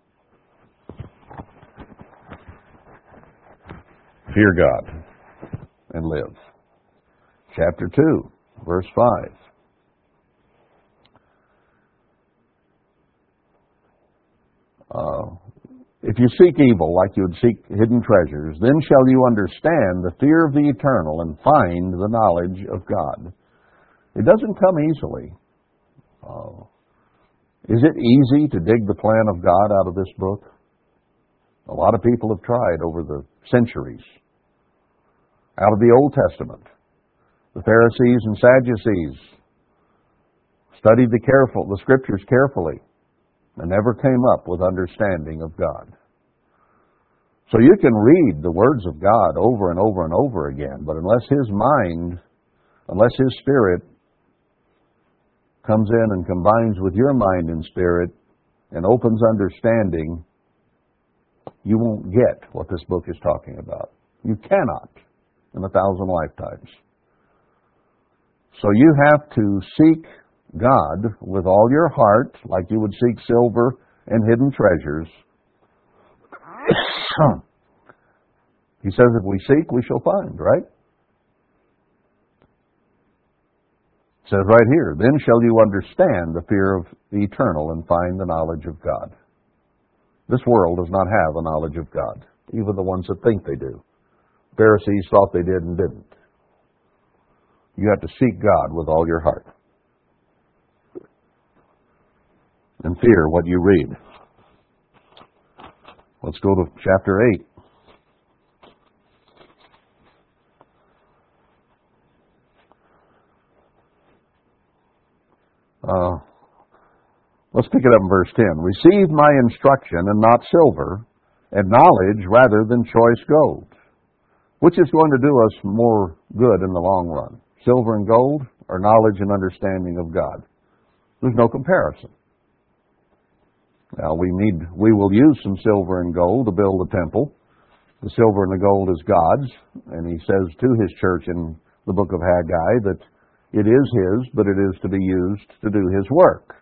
Fear God and live. Chapter 2, verse 5. Uh, if you seek evil like you would seek hidden treasures, then shall you understand the fear of the eternal and find the knowledge of God. It doesn't come easily. Uh, is it easy to dig the plan of God out of this book? A lot of people have tried over the centuries. Out of the Old Testament, the Pharisees and Sadducees studied the careful the scriptures carefully and never came up with understanding of God. So you can read the words of God over and over and over again, but unless his mind, unless his spirit comes in and combines with your mind and spirit and opens understanding, you won't get what this book is talking about. You cannot in a thousand lifetimes. So you have to seek God with all your heart, like you would seek silver and hidden treasures. he says, if we seek, we shall find, right? It says right here, then shall you understand the fear of the eternal and find the knowledge of God. This world does not have a knowledge of God, even the ones that think they do. Pharisees thought they did and didn't. You have to seek God with all your heart. And fear what you read. Let's go to chapter 8. Uh, let's pick it up in verse 10. Receive my instruction and not silver, and knowledge rather than choice gold. Which is going to do us more good in the long run? Silver and gold, or knowledge and understanding of God? There's no comparison. Now we need, we will use some silver and gold to build the temple. The silver and the gold is God's, and He says to His church in the book of Haggai that it is His, but it is to be used to do His work.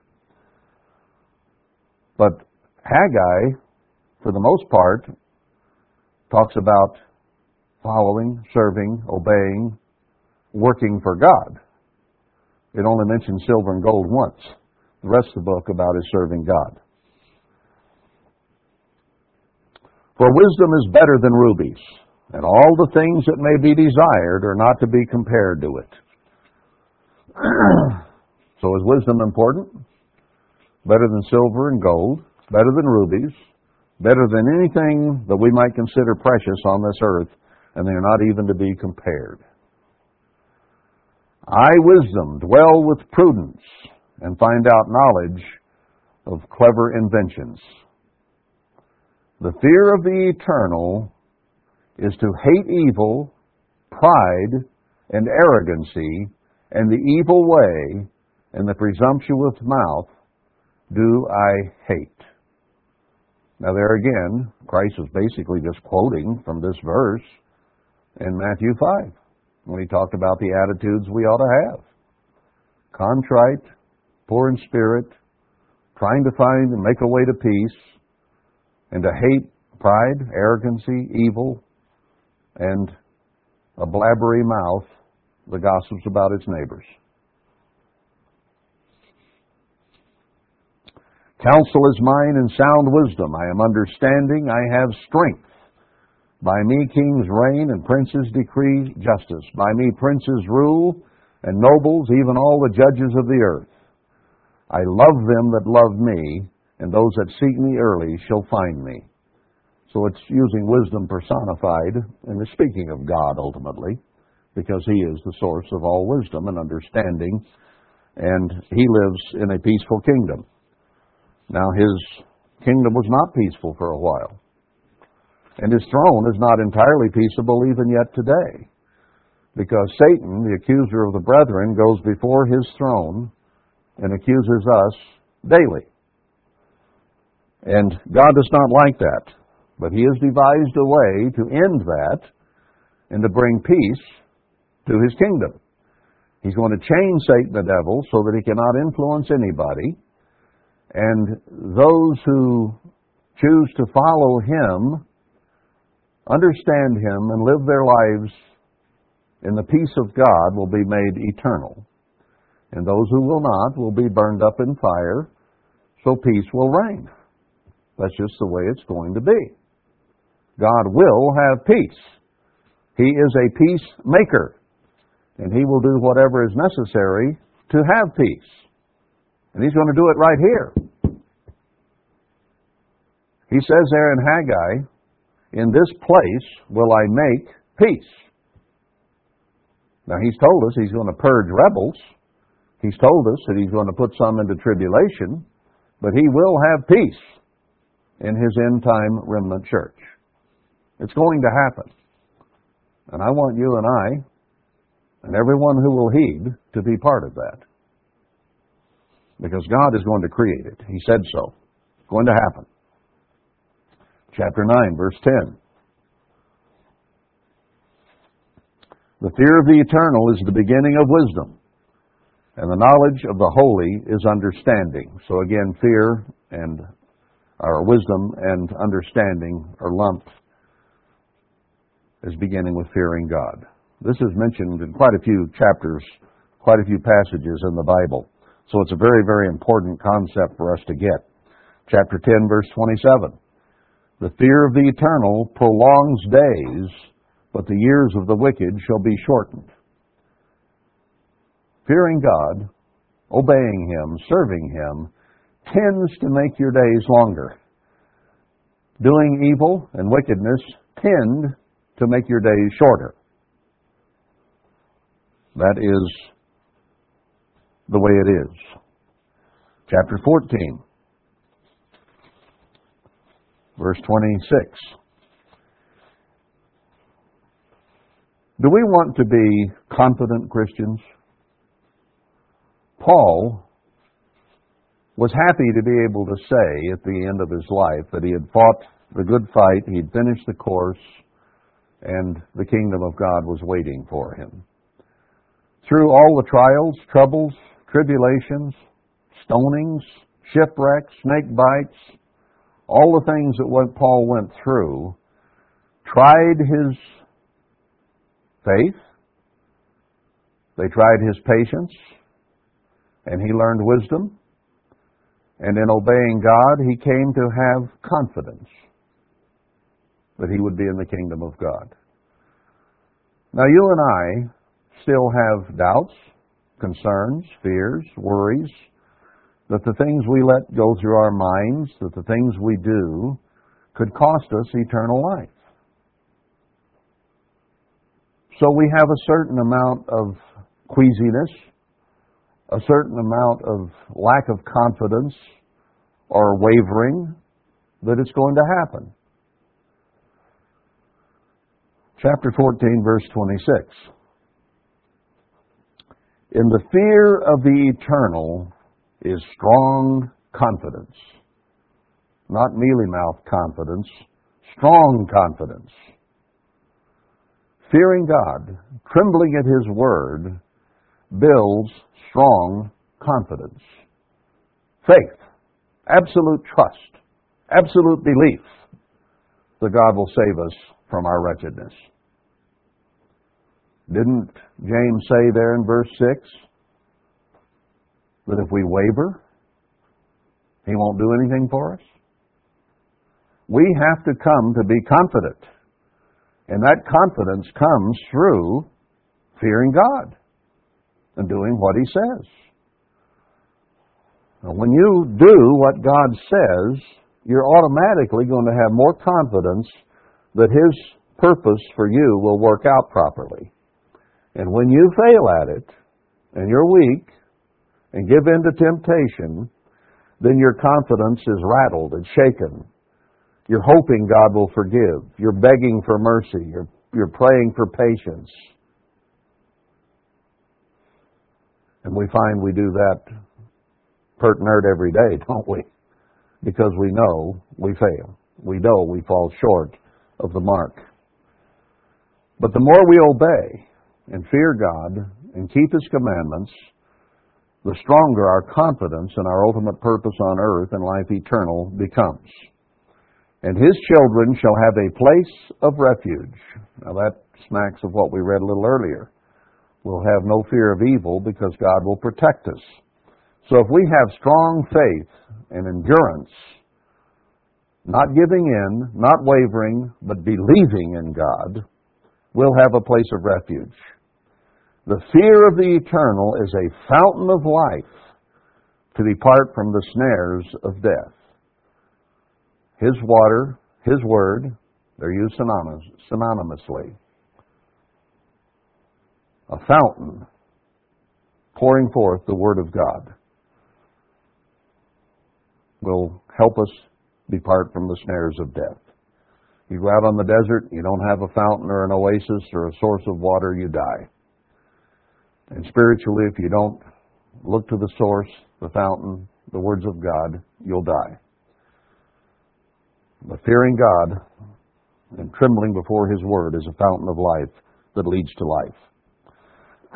But Haggai, for the most part, talks about following, serving, obeying, working for God. It only mentions silver and gold once. The rest of the book about is serving God. For wisdom is better than rubies, and all the things that may be desired are not to be compared to it. so is wisdom important? Better than silver and gold, better than rubies, better than anything that we might consider precious on this earth, and they're not even to be compared. I, wisdom, dwell with prudence and find out knowledge of clever inventions. The fear of the eternal is to hate evil, pride, and arrogancy, and the evil way, and the presumptuous mouth do I hate. Now, there again, Christ is basically just quoting from this verse in Matthew 5 when he talked about the attitudes we ought to have contrite, poor in spirit, trying to find and make a way to peace and to hate pride, arrogancy, evil, and a blabbery mouth that gossips about its neighbors. Counsel is mine and sound wisdom. I am understanding. I have strength. By me kings reign and princes decree justice. By me princes rule and nobles, even all the judges of the earth. I love them that love me, and those that seek me early shall find me. So it's using wisdom personified, and it's speaking of God ultimately, because He is the source of all wisdom and understanding, and He lives in a peaceful kingdom. Now, His kingdom was not peaceful for a while, and His throne is not entirely peaceable even yet today, because Satan, the accuser of the brethren, goes before His throne and accuses us daily. And God does not like that. But He has devised a way to end that and to bring peace to His kingdom. He's going to chain Satan the devil so that he cannot influence anybody. And those who choose to follow Him, understand Him, and live their lives in the peace of God will be made eternal. And those who will not will be burned up in fire, so peace will reign. That's just the way it's going to be. God will have peace. He is a peacemaker, and He will do whatever is necessary to have peace. And He's going to do it right here. He says there in Haggai, In this place will I make peace. Now, He's told us He's going to purge rebels. He's told us that He's going to put some into tribulation, but He will have peace in His end time remnant church. It's going to happen. And I want you and I, and everyone who will heed, to be part of that. Because God is going to create it. He said so. It's going to happen. Chapter 9, verse 10. The fear of the eternal is the beginning of wisdom, and the knowledge of the holy is understanding. So again, fear and our wisdom and understanding are lumped as beginning with fearing God. This is mentioned in quite a few chapters, quite a few passages in the Bible. So it's a very, very important concept for us to get. Chapter 10, verse 27. The fear of the eternal prolongs days, but the years of the wicked shall be shortened. Fearing God, obeying Him, serving Him, tends to make your days longer. Doing evil and wickedness tend to make your days shorter. That is the way it is. Chapter 14, verse 26. Do we want to be confident Christians? Paul was happy to be able to say at the end of his life that he had fought the good fight, he'd finished the course, and the kingdom of God was waiting for him. Through all the trials, troubles, tribulations, stonings, shipwrecks, snake bites, all the things that what Paul went through, tried his faith, they tried his patience, and he learned wisdom. And in obeying God, he came to have confidence that he would be in the kingdom of God. Now, you and I still have doubts, concerns, fears, worries, that the things we let go through our minds, that the things we do, could cost us eternal life. So we have a certain amount of queasiness, a certain amount of lack of confidence or wavering that it's going to happen chapter 14, verse 26. In the fear of the eternal is strong confidence. Not mealy mouth confidence, strong confidence. Fearing God, trembling at His word, builds strong confidence. Faith, absolute trust, absolute belief that God will save us from our wretchedness. Didn't James say there in verse 6 that if we waver, he won't do anything for us? We have to come to be confident. And that confidence comes through fearing God and doing what He says. Now, when you do what God says, you're automatically going to have more confidence that His purpose for you will work out properly. And when you fail at it, and you're weak, and give in to temptation, then your confidence is rattled and shaken. You're hoping God will forgive. You're begging for mercy. You're, you're praying for patience. And we find we do that pert nerd every day, don't we? Because we know we fail. We know we fall short of the mark. But the more we obey and fear God and keep His commandments, the stronger our confidence in our ultimate purpose on earth and life eternal becomes. And His children shall have a place of refuge. Now that smacks of what we read a little earlier. We'll have no fear of evil because God will protect us. So if we have strong faith and endurance not giving in, not wavering, but believing in God, we'll have a place of refuge. The fear of the eternal is a fountain of life to depart from the snares of death. His water, His word, they're used synonymously. A fountain pouring forth the word of God will help us depart from the snares of death. You go out on the desert, you don't have a fountain or an oasis or a source of water, you die. And spiritually, if you don't look to the source, the fountain, the words of God, you'll die. But fearing God and trembling before His word is a fountain of life that leads to life.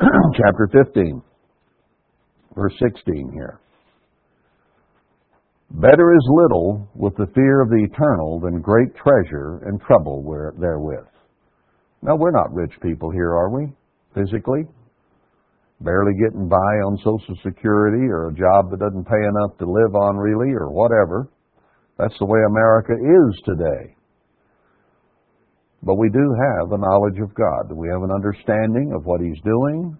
Chapter 15, verse 16 here. Better is little with the fear of the eternal than great treasure and trouble therewith. Now, we're not rich people here, are we? Physically? Barely getting by on Social Security or a job that doesn't pay enough to live on, really, or whatever. That's the way America is today. But we do have a knowledge of God. We have an understanding of what He's doing,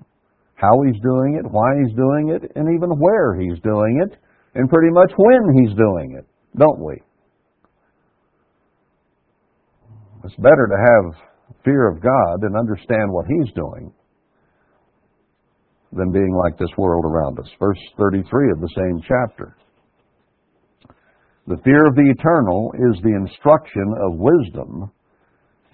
how He's doing it, why He's doing it, and even where He's doing it, and pretty much when He's doing it, don't we? It's better to have fear of God and understand what He's doing than being like this world around us. Verse 33 of the same chapter. The fear of the eternal is the instruction of wisdom,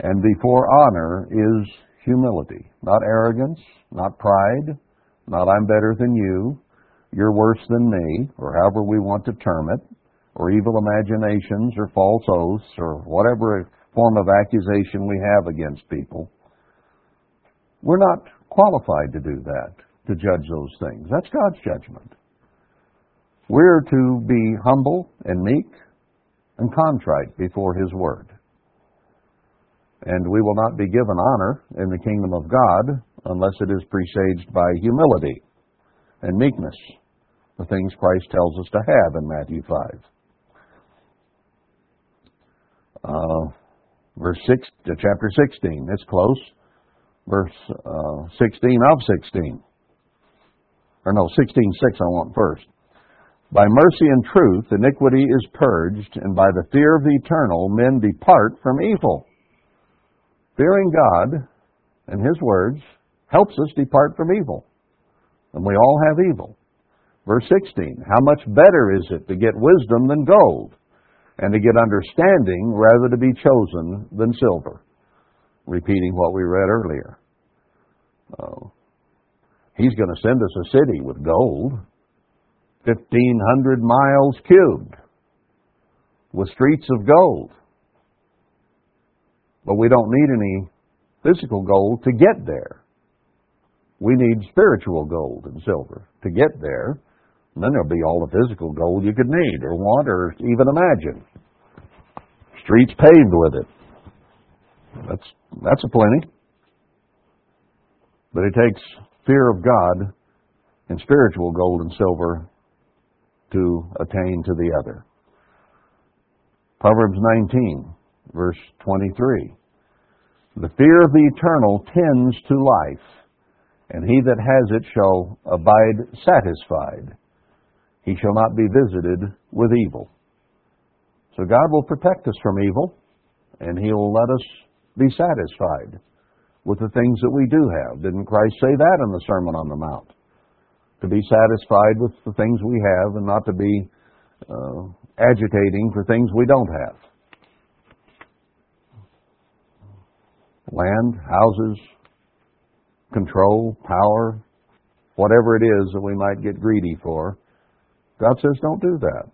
and before honor is humility. Not arrogance, not pride, not I'm better than you, you're worse than me, or however we want to term it, or evil imaginations, or false oaths, or whatever form of accusation we have against people. We're not qualified to do that, to judge those things. That's God's judgment. We're to be humble and meek and contrite before His Word. And we will not be given honor in the kingdom of God unless it is presaged by humility and meekness, the things Christ tells us to have in Matthew 5. Uh, verse 6, uh, chapter 16, it's close. Verse uh, 16 of 16. Or no, 16, 6 I want first. By mercy and truth, iniquity is purged, and by the fear of the eternal, men depart from evil. Fearing God and His words helps us depart from evil. And we all have evil. Verse 16 How much better is it to get wisdom than gold, and to get understanding rather to be chosen than silver? Repeating what we read earlier. Oh. He's going to send us a city with gold. 1,500 miles cubed with streets of gold. But we don't need any physical gold to get there. We need spiritual gold and silver to get there. And then there'll be all the physical gold you could need or want or even imagine. Streets paved with it. That's that's a plenty. But it takes fear of God and spiritual gold and silver to attain to the other. Proverbs 19, verse 23. The fear of the eternal tends to life, and he that has it shall abide satisfied. He shall not be visited with evil. So God will protect us from evil, and He will let us be satisfied with the things that we do have. Didn't Christ say that in the Sermon on the Mount? to be satisfied with the things we have and not to be uh, agitating for things we don't have. Land, houses, control, power, whatever it is that we might get greedy for. God says, don't do that.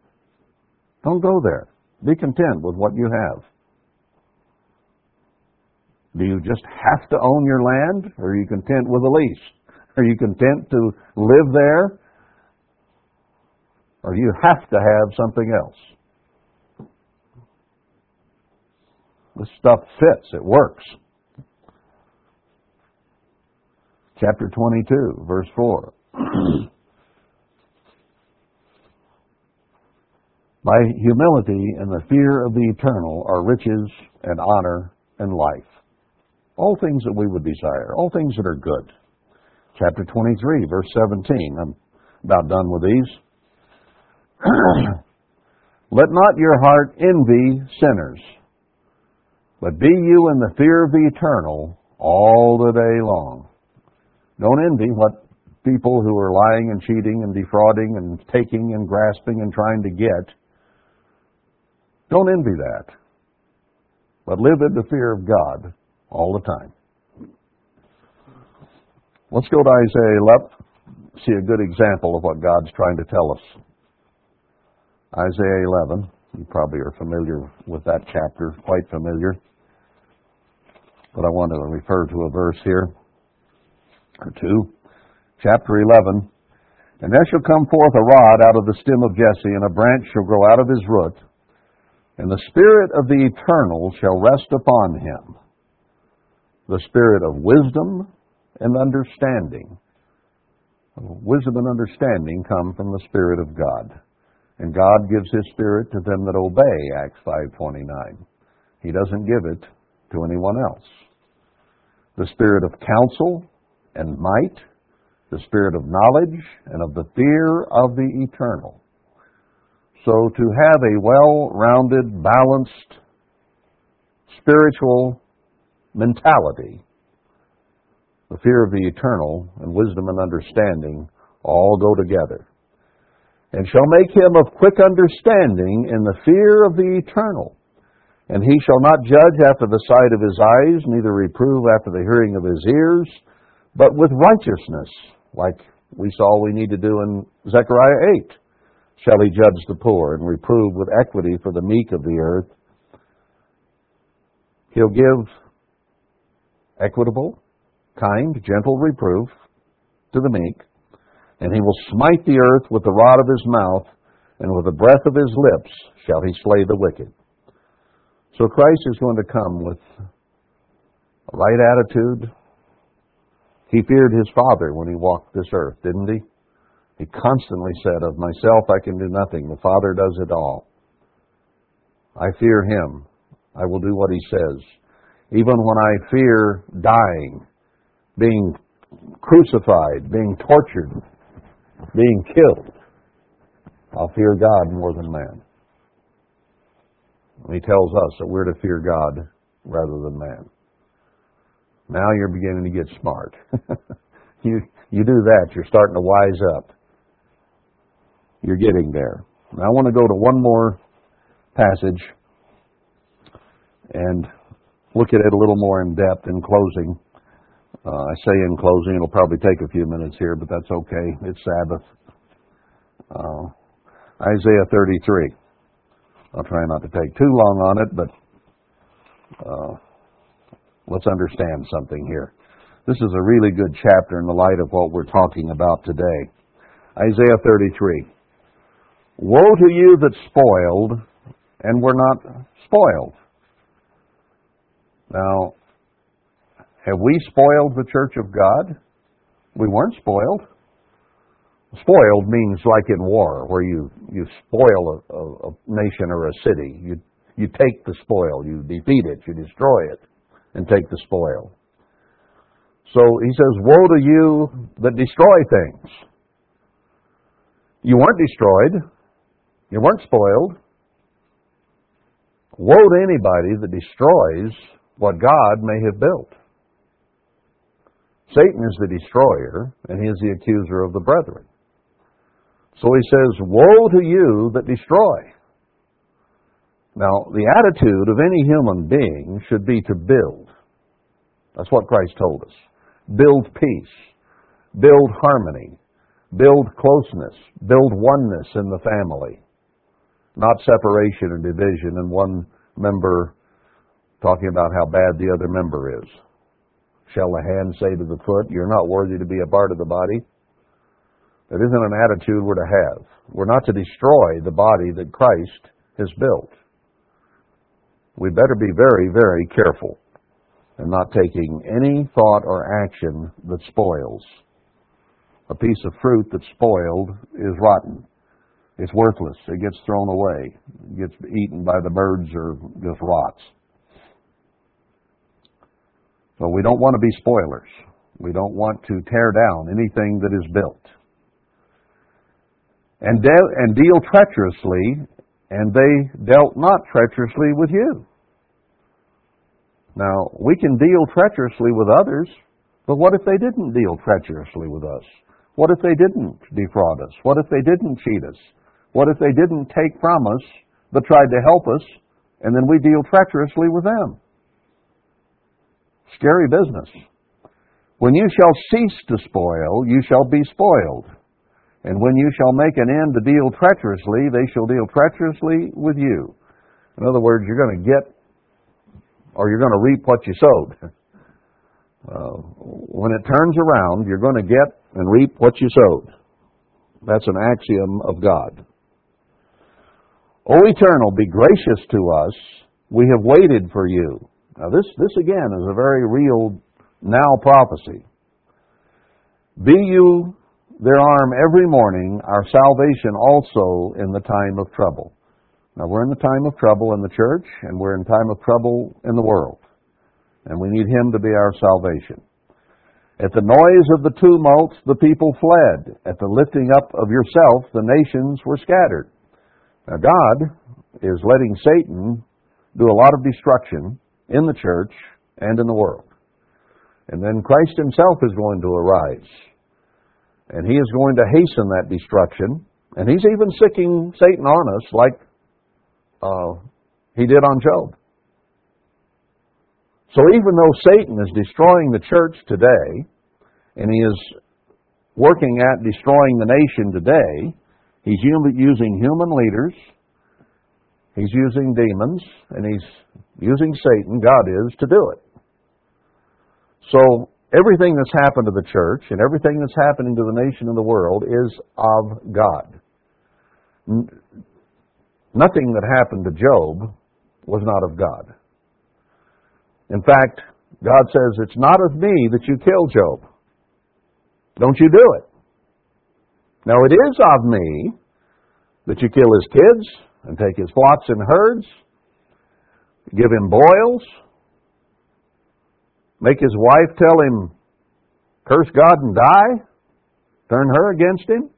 Don't go there. Be content with what you have. Do you just have to own your land, or are you content with a lease? Are you content to live there? Or do you have to have something else? This stuff fits, it works. Chapter 22, verse 4. My humility and the fear of the eternal are riches and honor and life. All things that we would desire, all things that are good. Chapter 23, verse 17. I'm about done with these. Let not your heart envy sinners, but be you in the fear of the eternal all the day long. Don't envy what people who are lying and cheating and defrauding and taking and grasping and trying to get. Don't envy that. But live in the fear of God all the time. Let's go to Isaiah 11, see a good example of what God's trying to tell us. Isaiah 11, you probably are familiar with that chapter, quite familiar. But I want to refer to a verse here, or two. Chapter 11, And there shall come forth a rod out of the stem of Jesse, and a branch shall grow out of his root, and the Spirit of the Eternal shall rest upon him, the Spirit of wisdom and understanding. Wisdom and understanding come from the Spirit of God. And God gives His Spirit to them that obey, Acts 5.29. He doesn't give it to anyone else. The Spirit of counsel and might, the Spirit of knowledge and of the fear of the eternal. So to have a well-rounded, balanced, spiritual mentality, the fear of the eternal and wisdom and understanding all go together and shall make him of quick understanding in the fear of the eternal. And he shall not judge after the sight of his eyes, neither reprove after the hearing of his ears, but with righteousness, like we saw we need to do in Zechariah 8, shall he judge the poor and reprove with equity for the meek of the earth. He'll give equitable, kind, gentle reproof to the meek and he will smite the earth with the rod of his mouth, and with the breath of his lips shall he slay the wicked. So Christ is going to come with a right attitude. He feared his Father when he walked this earth, didn't he? He constantly said, Of myself I can do nothing. The Father does it all. I fear him. I will do what he says. Even when I fear dying, being crucified, being tortured, being killed, I'll fear God more than man. He tells us that we're to fear God rather than man. Now you're beginning to get smart. you you do that, you're starting to wise up. You're getting there. I want to go to one more passage and look at it a little more in depth in closing. Uh, I say in closing, it'll probably take a few minutes here, but that's okay. It's Sabbath. Uh, Isaiah 33. I'll try not to take too long on it, but uh, let's understand something here. This is a really good chapter in the light of what we're talking about today. Isaiah 33. Woe to you that spoiled and were not spoiled. Now, have we spoiled the church of God? We weren't spoiled. Spoiled means like in war, where you, you spoil a, a, a nation or a city. You, you take the spoil, you defeat it, you destroy it, and take the spoil. So he says, Woe to you that destroy things. You weren't destroyed. You weren't spoiled. Woe to anybody that destroys what God may have built. Satan is the destroyer, and he is the accuser of the brethren. So he says, Woe to you that destroy. Now, the attitude of any human being should be to build. That's what Christ told us. Build peace, build harmony, build closeness, build oneness in the family, not separation and division and one member talking about how bad the other member is. Shall the hand say to the foot, You're not worthy to be a part of the body? That isn't an attitude we're to have. We're not to destroy the body that Christ has built. We better be very, very careful and not taking any thought or action that spoils. A piece of fruit that's spoiled is rotten. It's worthless. It gets thrown away. It gets eaten by the birds or just rots. So we don't want to be spoilers. We don't want to tear down anything that is built. And, de- and deal treacherously, and they dealt not treacherously with you. Now, we can deal treacherously with others, but what if they didn't deal treacherously with us? What if they didn't defraud us? What if they didn't cheat us? What if they didn't take from us, but tried to help us, and then we deal treacherously with them? Scary business. When you shall cease to spoil, you shall be spoiled. And when you shall make an end to deal treacherously, they shall deal treacherously with you. In other words, you're going to get, or you're going to reap what you sowed. Uh, when it turns around, you're going to get and reap what you sowed. That's an axiom of God. O Eternal, be gracious to us. We have waited for you. Now, this, this again is a very real now prophecy. Be you their arm every morning, our salvation also in the time of trouble. Now, we're in the time of trouble in the church, and we're in time of trouble in the world. And we need Him to be our salvation. At the noise of the tumult, the people fled. At the lifting up of yourself, the nations were scattered. Now, God is letting Satan do a lot of destruction in the church and in the world. And then Christ himself is going to arise. And he is going to hasten that destruction. And he's even sicking Satan on us like uh, he did on Job. So even though Satan is destroying the church today, and he is working at destroying the nation today, he's using human leaders, he's using demons, and he's using Satan, God is, to do it. So everything that's happened to the church and everything that's happening to the nation and the world is of God. Nothing that happened to Job was not of God. In fact, God says, It's not of me that you kill Job. Don't you do it. Now, it is of me that you kill his kids and take his flocks and herds, give him boils, Make his wife tell him, curse God and die? Turn her against him?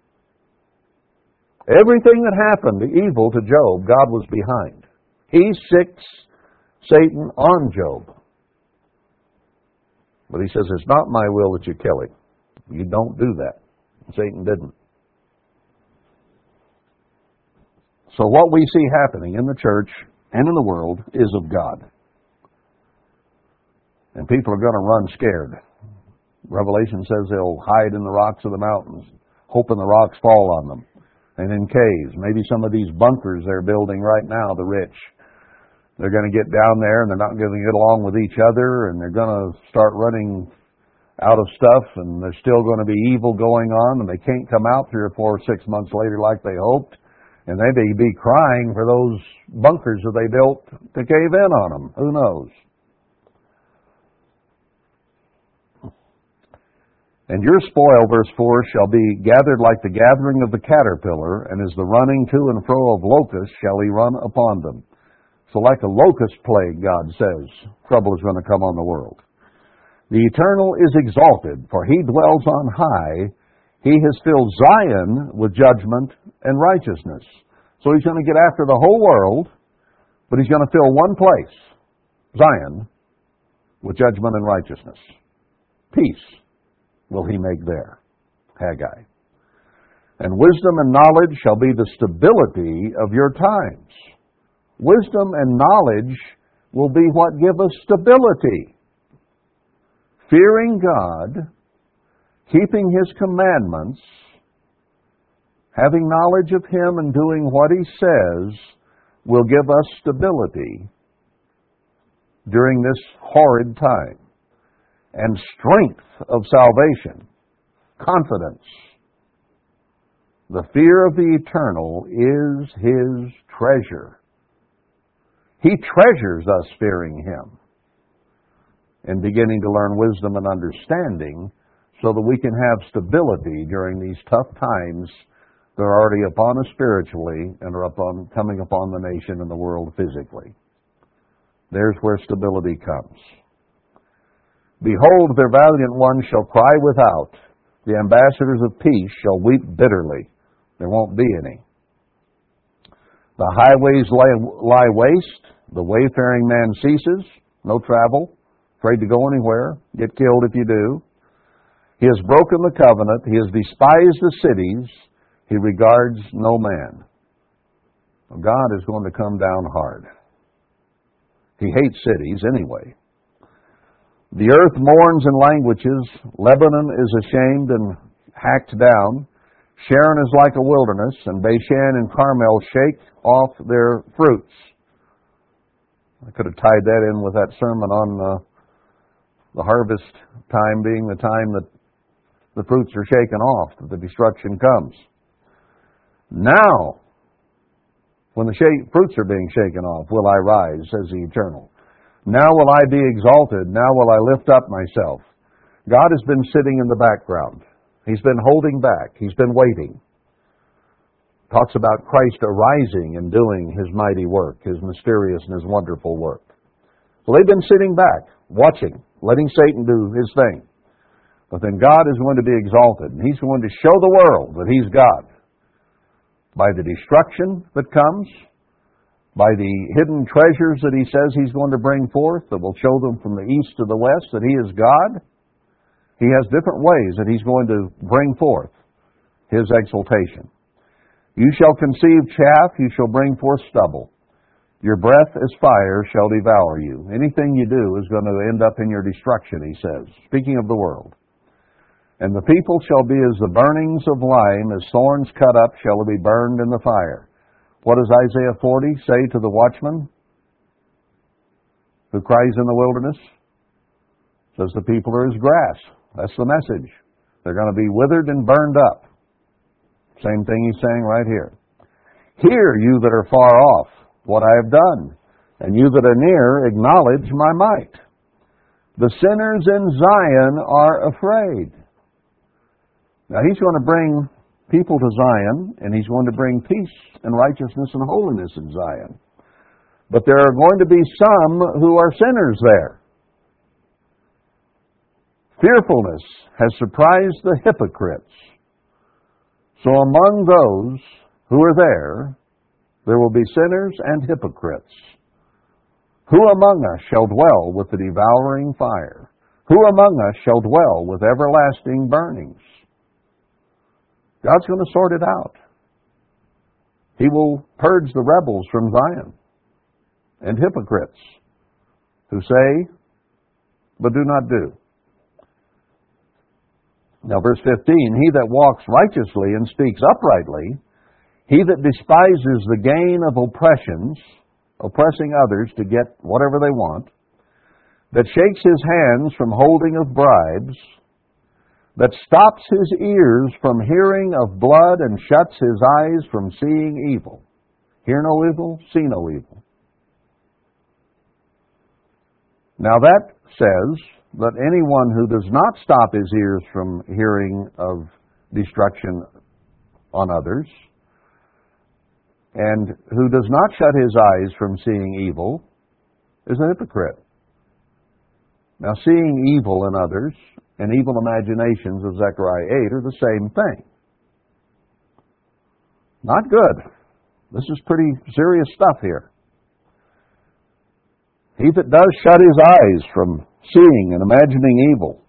Everything that happened, the evil to Job, God was behind. He sicks Satan on Job. But he says, It's not my will that you kill him. You don't do that. Satan didn't. So, what we see happening in the church and in the world is of God and people are going to run scared. Revelation says they'll hide in the rocks of the mountains, hoping the rocks fall on them, and in caves. Maybe some of these bunkers they're building right now, the rich. They're going to get down there and they're not going to get along with each other, and they're going to start running out of stuff, and there's still going to be evil going on, and they can't come out three or four or six months later like they hoped. And they may be crying for those bunkers that they built to cave in on them. Who knows? And your spoil, verse 4, shall be gathered like the gathering of the caterpillar, and as the running to and fro of locusts shall he run upon them. So, like a locust plague, God says, trouble is going to come on the world. The eternal is exalted, for he dwells on high. He has filled Zion with judgment and righteousness. So he's going to get after the whole world, but he's going to fill one place, Zion, with judgment and righteousness. Peace will he make there. Haggai. And wisdom and knowledge shall be the stability of your times. Wisdom and knowledge will be what give us stability. Fearing God, keeping His commandments, having knowledge of Him and doing what He says will give us stability during this horrid time and strength of salvation, confidence. The fear of the eternal is his treasure. He treasures us fearing him and beginning to learn wisdom and understanding so that we can have stability during these tough times that are already upon us spiritually and are upon, coming upon the nation and the world physically. There's where stability comes. Behold, their valiant ones shall cry without. The ambassadors of peace shall weep bitterly. There won't be any. The highways lie, lie waste. The wayfaring man ceases. No travel. Afraid to go anywhere. Get killed if you do. He has broken the covenant. He has despised the cities. He regards no man. God is going to come down hard. He hates cities anyway. The earth mourns and languishes. Lebanon is ashamed and hacked down. Sharon is like a wilderness, and Bashan and Carmel shake off their fruits. I could have tied that in with that sermon on uh, the harvest time being the time that the fruits are shaken off, that the destruction comes. Now, when the fruits are being shaken off, will I rise, says the Eternal. Now will I be exalted. Now will I lift up myself. God has been sitting in the background. He's been holding back. He's been waiting. Talks about Christ arising and doing his mighty work, his mysterious and his wonderful work. So they've been sitting back, watching, letting Satan do his thing. But then God is going to be exalted, and he's going to show the world that he's God by the destruction that comes, by the hidden treasures that he says he's going to bring forth that will show them from the east to the west that he is God. He has different ways that he's going to bring forth his exaltation. You shall conceive chaff, you shall bring forth stubble. Your breath as fire shall devour you. Anything you do is going to end up in your destruction, he says, speaking of the world. And the people shall be as the burnings of lime, as thorns cut up shall be burned in the fire. What does Isaiah 40 say to the watchman who cries in the wilderness? says the people are as grass. That's the message. They're going to be withered and burned up. Same thing he's saying right here. Hear, you that are far off, what I have done, and you that are near, acknowledge my might. The sinners in Zion are afraid. Now he's going to bring people to Zion, and he's going to bring peace and righteousness and holiness in Zion. But there are going to be some who are sinners there. Fearfulness has surprised the hypocrites. So among those who are there, there will be sinners and hypocrites. Who among us shall dwell with the devouring fire? Who among us shall dwell with everlasting burnings? God's going to sort it out. He will purge the rebels from Zion and hypocrites who say, but do not do. Now, verse 15 He that walks righteously and speaks uprightly, he that despises the gain of oppressions, oppressing others to get whatever they want, that shakes his hands from holding of bribes, that stops his ears from hearing of blood and shuts his eyes from seeing evil. Hear no evil, see no evil. Now that says that anyone who does not stop his ears from hearing of destruction on others, and who does not shut his eyes from seeing evil, is a hypocrite. Now, seeing evil in others and evil imaginations of Zechariah 8 are the same thing. Not good. This is pretty serious stuff here. He that does shut his eyes from seeing and imagining evil,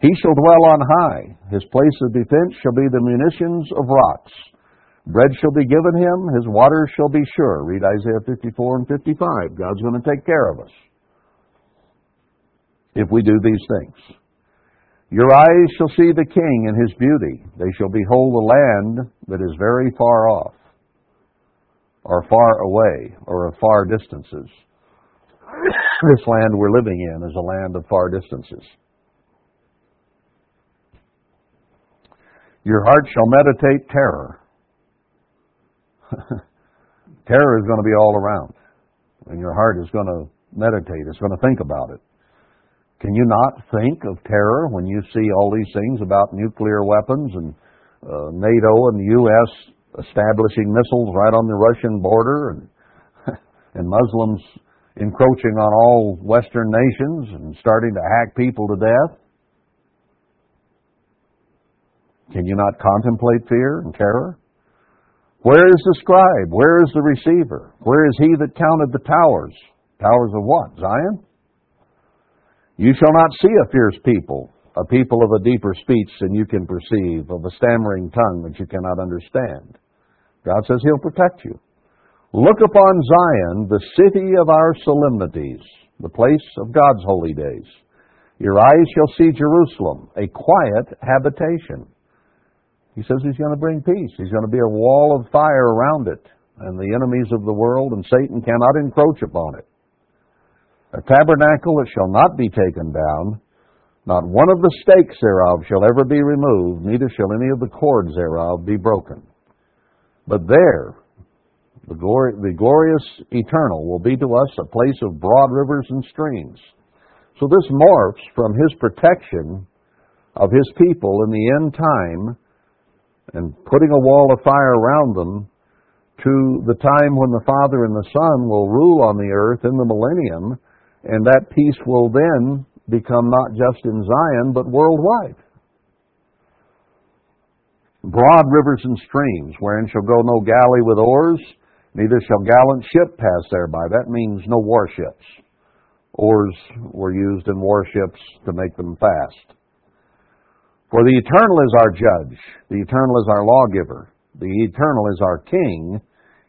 he shall dwell on high. His place of defense shall be the munitions of rocks. Bread shall be given him, his waters shall be sure. Read Isaiah 54 and 55. God's going to take care of us if we do these things. Your eyes shall see the king and his beauty. They shall behold a land that is very far off, or far away, or of far distances. this land we're living in is a land of far distances. Your heart shall meditate terror. terror is going to be all around. And your heart is going to meditate, it's going to think about it. Can you not think of terror when you see all these things about nuclear weapons and uh, NATO and the U.S. establishing missiles right on the Russian border and, and Muslims encroaching on all Western nations and starting to hack people to death? Can you not contemplate fear and terror? Where is the scribe? Where is the receiver? Where is he that counted the towers? Towers of what? Zion? You shall not see a fierce people, a people of a deeper speech than you can perceive, of a stammering tongue that you cannot understand. God says He'll protect you. Look upon Zion, the city of our solemnities, the place of God's holy days. Your eyes shall see Jerusalem, a quiet habitation. He says He's going to bring peace. He's going to be a wall of fire around it, and the enemies of the world and Satan cannot encroach upon it. A tabernacle that shall not be taken down, not one of the stakes thereof shall ever be removed, neither shall any of the cords thereof be broken. But there, the, glory, the glorious eternal will be to us a place of broad rivers and streams. So this morphs from his protection of his people in the end time and putting a wall of fire around them to the time when the Father and the Son will rule on the earth in the millennium, and that peace will then become not just in Zion, but worldwide. Broad rivers and streams, wherein shall go no galley with oars, neither shall gallant ship pass thereby. That means no warships. Oars were used in warships to make them fast. For the eternal is our judge, the eternal is our lawgiver, the eternal is our king.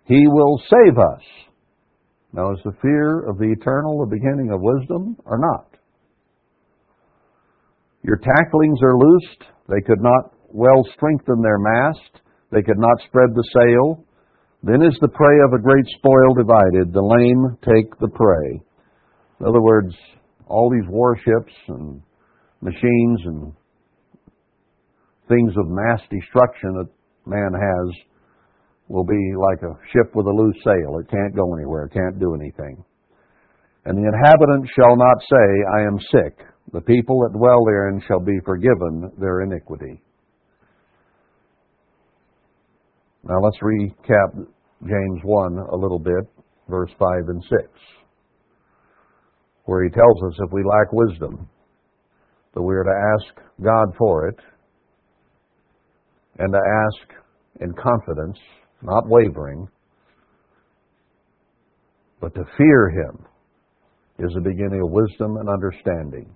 He will save us. Now, is the fear of the eternal the beginning of wisdom or not? Your tacklings are loosed. They could not well strengthen their mast. They could not spread the sail. Then is the prey of a great spoil divided. The lame take the prey. In other words, all these warships and machines and things of mass destruction that man has will be like a ship with a loose sail. It can't go anywhere, it can't do anything. And the inhabitants shall not say, I am sick. The people that dwell therein shall be forgiven their iniquity. Now let's recap James 1 a little bit, verse 5 and 6, where he tells us if we lack wisdom, that we are to ask God for it and to ask in confidence, not wavering, but to fear Him is the beginning of wisdom and understanding.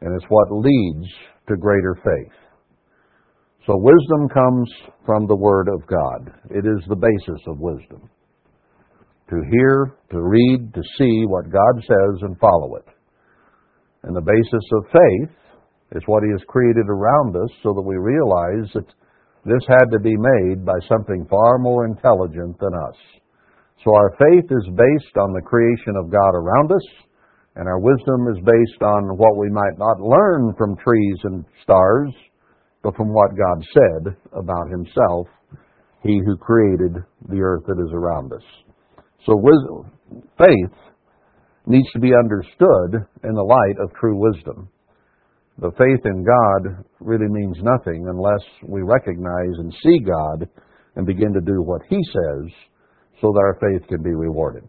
And it's what leads to greater faith. So wisdom comes from the Word of God. It is the basis of wisdom. To hear, to read, to see what God says and follow it. And the basis of faith is what He has created around us so that we realize that this had to be made by something far more intelligent than us. So our faith is based on the creation of God around us, and our wisdom is based on what we might not learn from trees and stars, but from what God said about Himself, He who created the earth that is around us. So wisdom, faith needs to be understood in the light of true wisdom. The faith in God really means nothing unless we recognize and see God and begin to do what He says so that our faith can be rewarded.